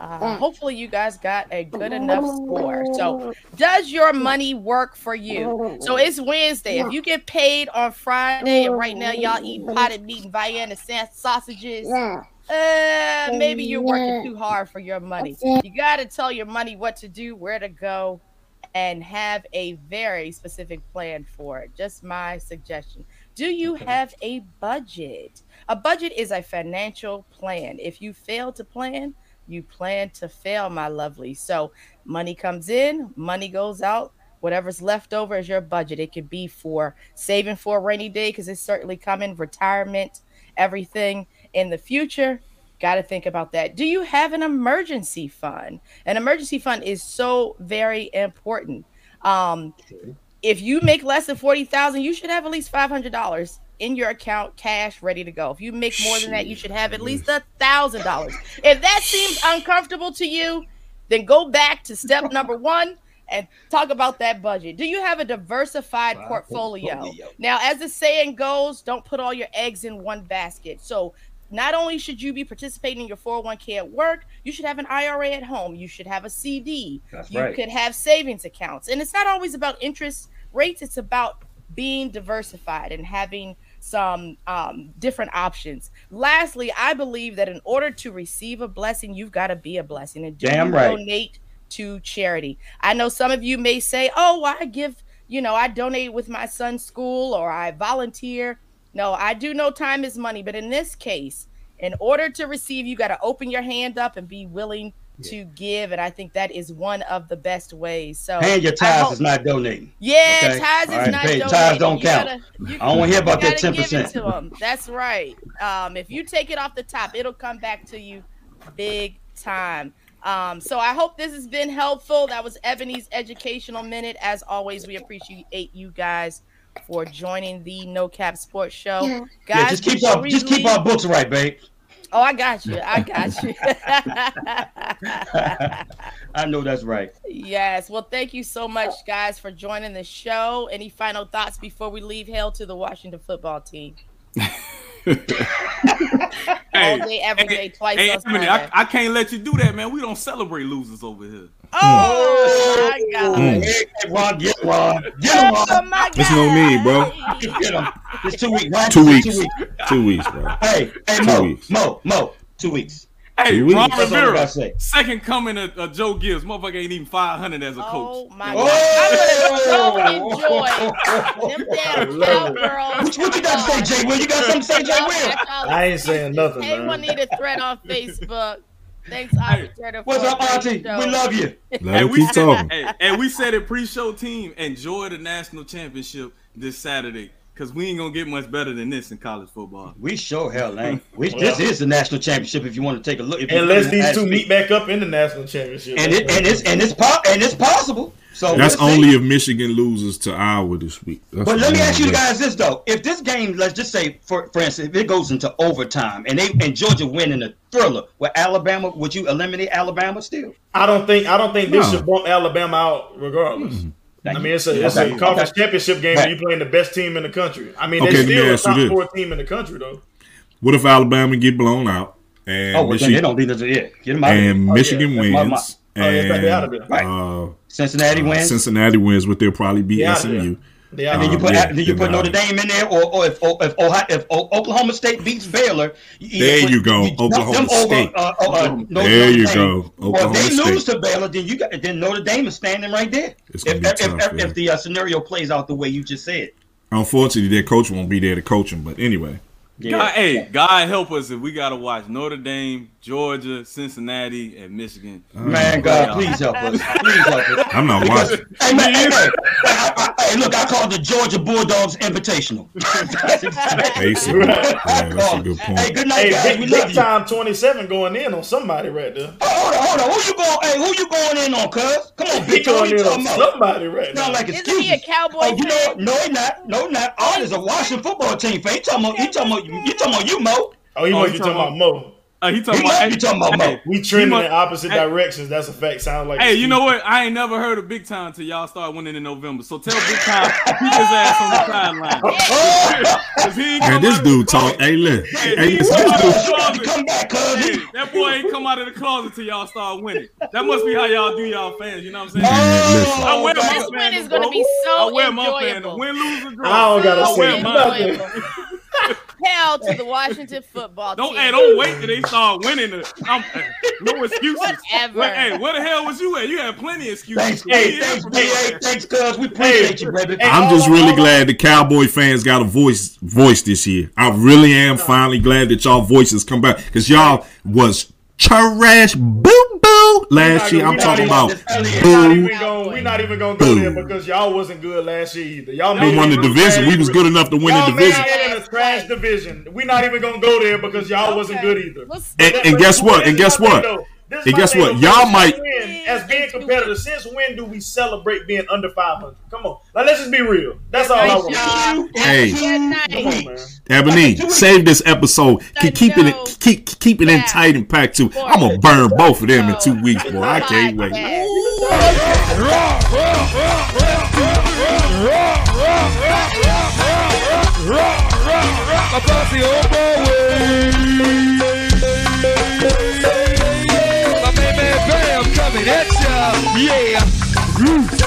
uh, hopefully you guys got a good enough score. So, does your money work for you? So it's Wednesday. If you get paid on Friday, and right now y'all eat potted meat and Vienna sa- sausages, uh, maybe you're working too hard for your money. You got to tell your money what to do, where to go, and have a very specific plan for it. Just my suggestion. Do you have a budget? A budget is a financial plan. If you fail to plan, you plan to fail, my lovely. So money comes in, money goes out. Whatever's left over is your budget. It could be for saving for a rainy day because it's certainly coming, retirement, everything in the future. Got to think about that. Do you have an emergency fund? An emergency fund is so very important. Um, if you make less than forty thousand, you should have at least five hundred dollars in your account, cash, ready to go. If you make more than that, you should have at least a thousand dollars. If that seems uncomfortable to you, then go back to step number one and talk about that budget. Do you have a diversified portfolio? portfolio? Now, as the saying goes, don't put all your eggs in one basket. So not only should you be participating in your 401k at work, you should have an IRA at home. You should have a CD. That's you right. could have savings accounts. And it's not always about interest rates, it's about being diversified and having some um, different options. Lastly, I believe that in order to receive a blessing, you've got to be a blessing and Damn right. donate to charity. I know some of you may say, "Oh, I give, you know, I donate with my son's school or I volunteer." No, I do know time is money, but in this case, in order to receive, you got to open your hand up and be willing to give, and I think that is one of the best ways. So, Paying your tithes is not donating. yeah, Okay. ties is right, not pay- donating. ties don't You count. gotta- you- I don't wanna hear about that it 10%. to 'em. That's right. Um, if you take it off the top, it'll come back to you big time. Um, so I hope this has been helpful. That was Ebony's educational minute. As always, we appreciate you guys for joining the No Cap Sports Show. Yeah. Guys, yeah, just keep our just keep our books right, babe. Oh, I got you. I got you. I know that's right. yes. Well, thank you so much, guys, for joining the show. Any final thoughts before we leave? Hail to the Washington football team. Hey, All day, every day, twice hey, on Emily, I, I can't let you do that, man. We don't celebrate losers over here. Oh my God! Mm. Hey, Ron, get Ron. Get him, Oh my God! There's no need, bro. Get him. It's two weeks. Ron, Two it's weeks. Two weeks. Two weeks, bro. Hey, hey, Two Mo, weeks. Mo, Mo, two weeks. Hey, Two weeks. Ron That's all I Rivera, second coming of, of Joe Gibbs. Motherfucker ain't even 500 as a coach. Oh my Oh! God! I'm gonna so enjoy them damn cowgirls. What, what you got to say, Jay Will? You got something to say, Jay Will? I ain't saying nothing, Hey, man. one need a thread on Facebook. Thanks, Auntie Turner, What's up, a Auntie? show. We love you. Let Hey, him we keep talking. hey, and we said it pre-show team enjoy the national championship this Saturday because we ain't gonna get much better than this in college football. We sure hell ain't. We, this is the national championship. If you want to take a look, if you Unless look these two meet back up in the national championship. and it and it's and it's po- and it's possible. So That's we'll see. only if Michigan loses to Iowa this week. That's But let me ask you guys this though: If this game, let's just say, for for instance, if it goes into overtime and they and Georgia win in a thriller with Alabama, would you eliminate Alabama still? I don't think I don't think this should bump Alabama out regardless. Thank I mean, it's a it's Okay. a conference Okay. championship game, Right. and you playing the best team in the country. I mean, Okay, they're still a top four team in the country, though. What if Alabama get blown out and Oh, well, then they Michigan, don't need to. Yeah, get them out. and of here. Michigan yeah, that's my- wins Oh, yeah, and they out of there. Right. uh, Cincinnati uh, wins, Cincinnati wins, but they'll probably beat They out of. SMU. They and out then you put yeah, then you put out Notre. Dame in there, or, or if if Ohio, if Oklahoma State beats Baylor, you either There put- you go, jump Oklahoma them over, State. uh, uh, uh, Notre- There Notre you Dame. go, Or Oklahoma if they lose State. to Baylor, then you got then Notre Dame is standing right there. It's If be if, tough, if, yeah. if the uh, scenario plays out the way you just said. Unfortunately, their coach won't be there to coach them. But anyway, God, hey, God help us if we gotta watch Notre Dame, Georgia, Cincinnati, and Michigan. Mm. Man, God, please help us. Please help us. I'm not watching. Hey, man, hey, man. I, I, hey, look, I called the Georgia Bulldogs Invitational. Basically, yeah, that's a good point. Hey, point. good night, Hey, guys. big, We big love you. time twenty seven going in on somebody right there. Oh, hold on, hold on. Who you going? Hey, who you going in on, cuz? Come on, He bitch. Going you in talking on about? somebody right now. Sound like Isn't excuses. he a Cowboy Oh, you know what? No, he not. No, he not. Art is a Washington football team fan. He talking about. He talking about. You talking about you, Mo? oh, he Oh, must be talking talking about Mo. Uh, he He talking must about. be talking about Mo. Hey, We trending must- in opposite hey. directions. That's a fact. Sound like Hey, you know what? I ain't never heard of Big Time till y'all start winning in November. So tell Big Time keep his ass on the sideline. Oh, 'Cause he ain't Man, this out of the dude talk. closet. Hey, look. Hey, Hey, he listen, this dude. you got to come back, cuz. Hey, that boy ain't come out of the closet till y'all start winning. That must be how y'all do y'all fans. You know what I'm saying? Man, listen. I wear Oh, my This fan win is gonna be so I wear my fan. enjoyable. Win, lose, or draw. I don't gotta I So wear say mine. nothing. Hell to the Washington football Don't team. hey, don't wait till they start winning. The, I'm, no excuses. Whatever. Where, hey, where the hell was you at? You had plenty of excuses. Thanks, We hey, thanks, for BA. Thanks, cuz. We appreciate you, baby. Hey, I'm just on, really hold on. glad the Cowboy fans got a voice voice this year. I really am finally glad that y'all voices come back because y'all was trash boo boo last year. I'm talking about We're We're not boo. even going. We're not even going to go there because y'all wasn't good last year either. Y'all We made won the division. We was good enough to win Y'all the made division. it in a trash division. We're not even gonna go there because y'all wasn't good either. And, and guess what? And guess my thing, what? Though. This And guess what? Y'all might- when, as being competitive. Since when do we celebrate being under 500? Come on, now let's just be real. That's all I want. y'all. Hey. Good Come on, man. Ebony, save this episode. Keep, keep it, keep, keep it in tight and packed too. I'm gonna burn both of them in two weeks, boy. I can't wait. Across the old way. My man, man, Bam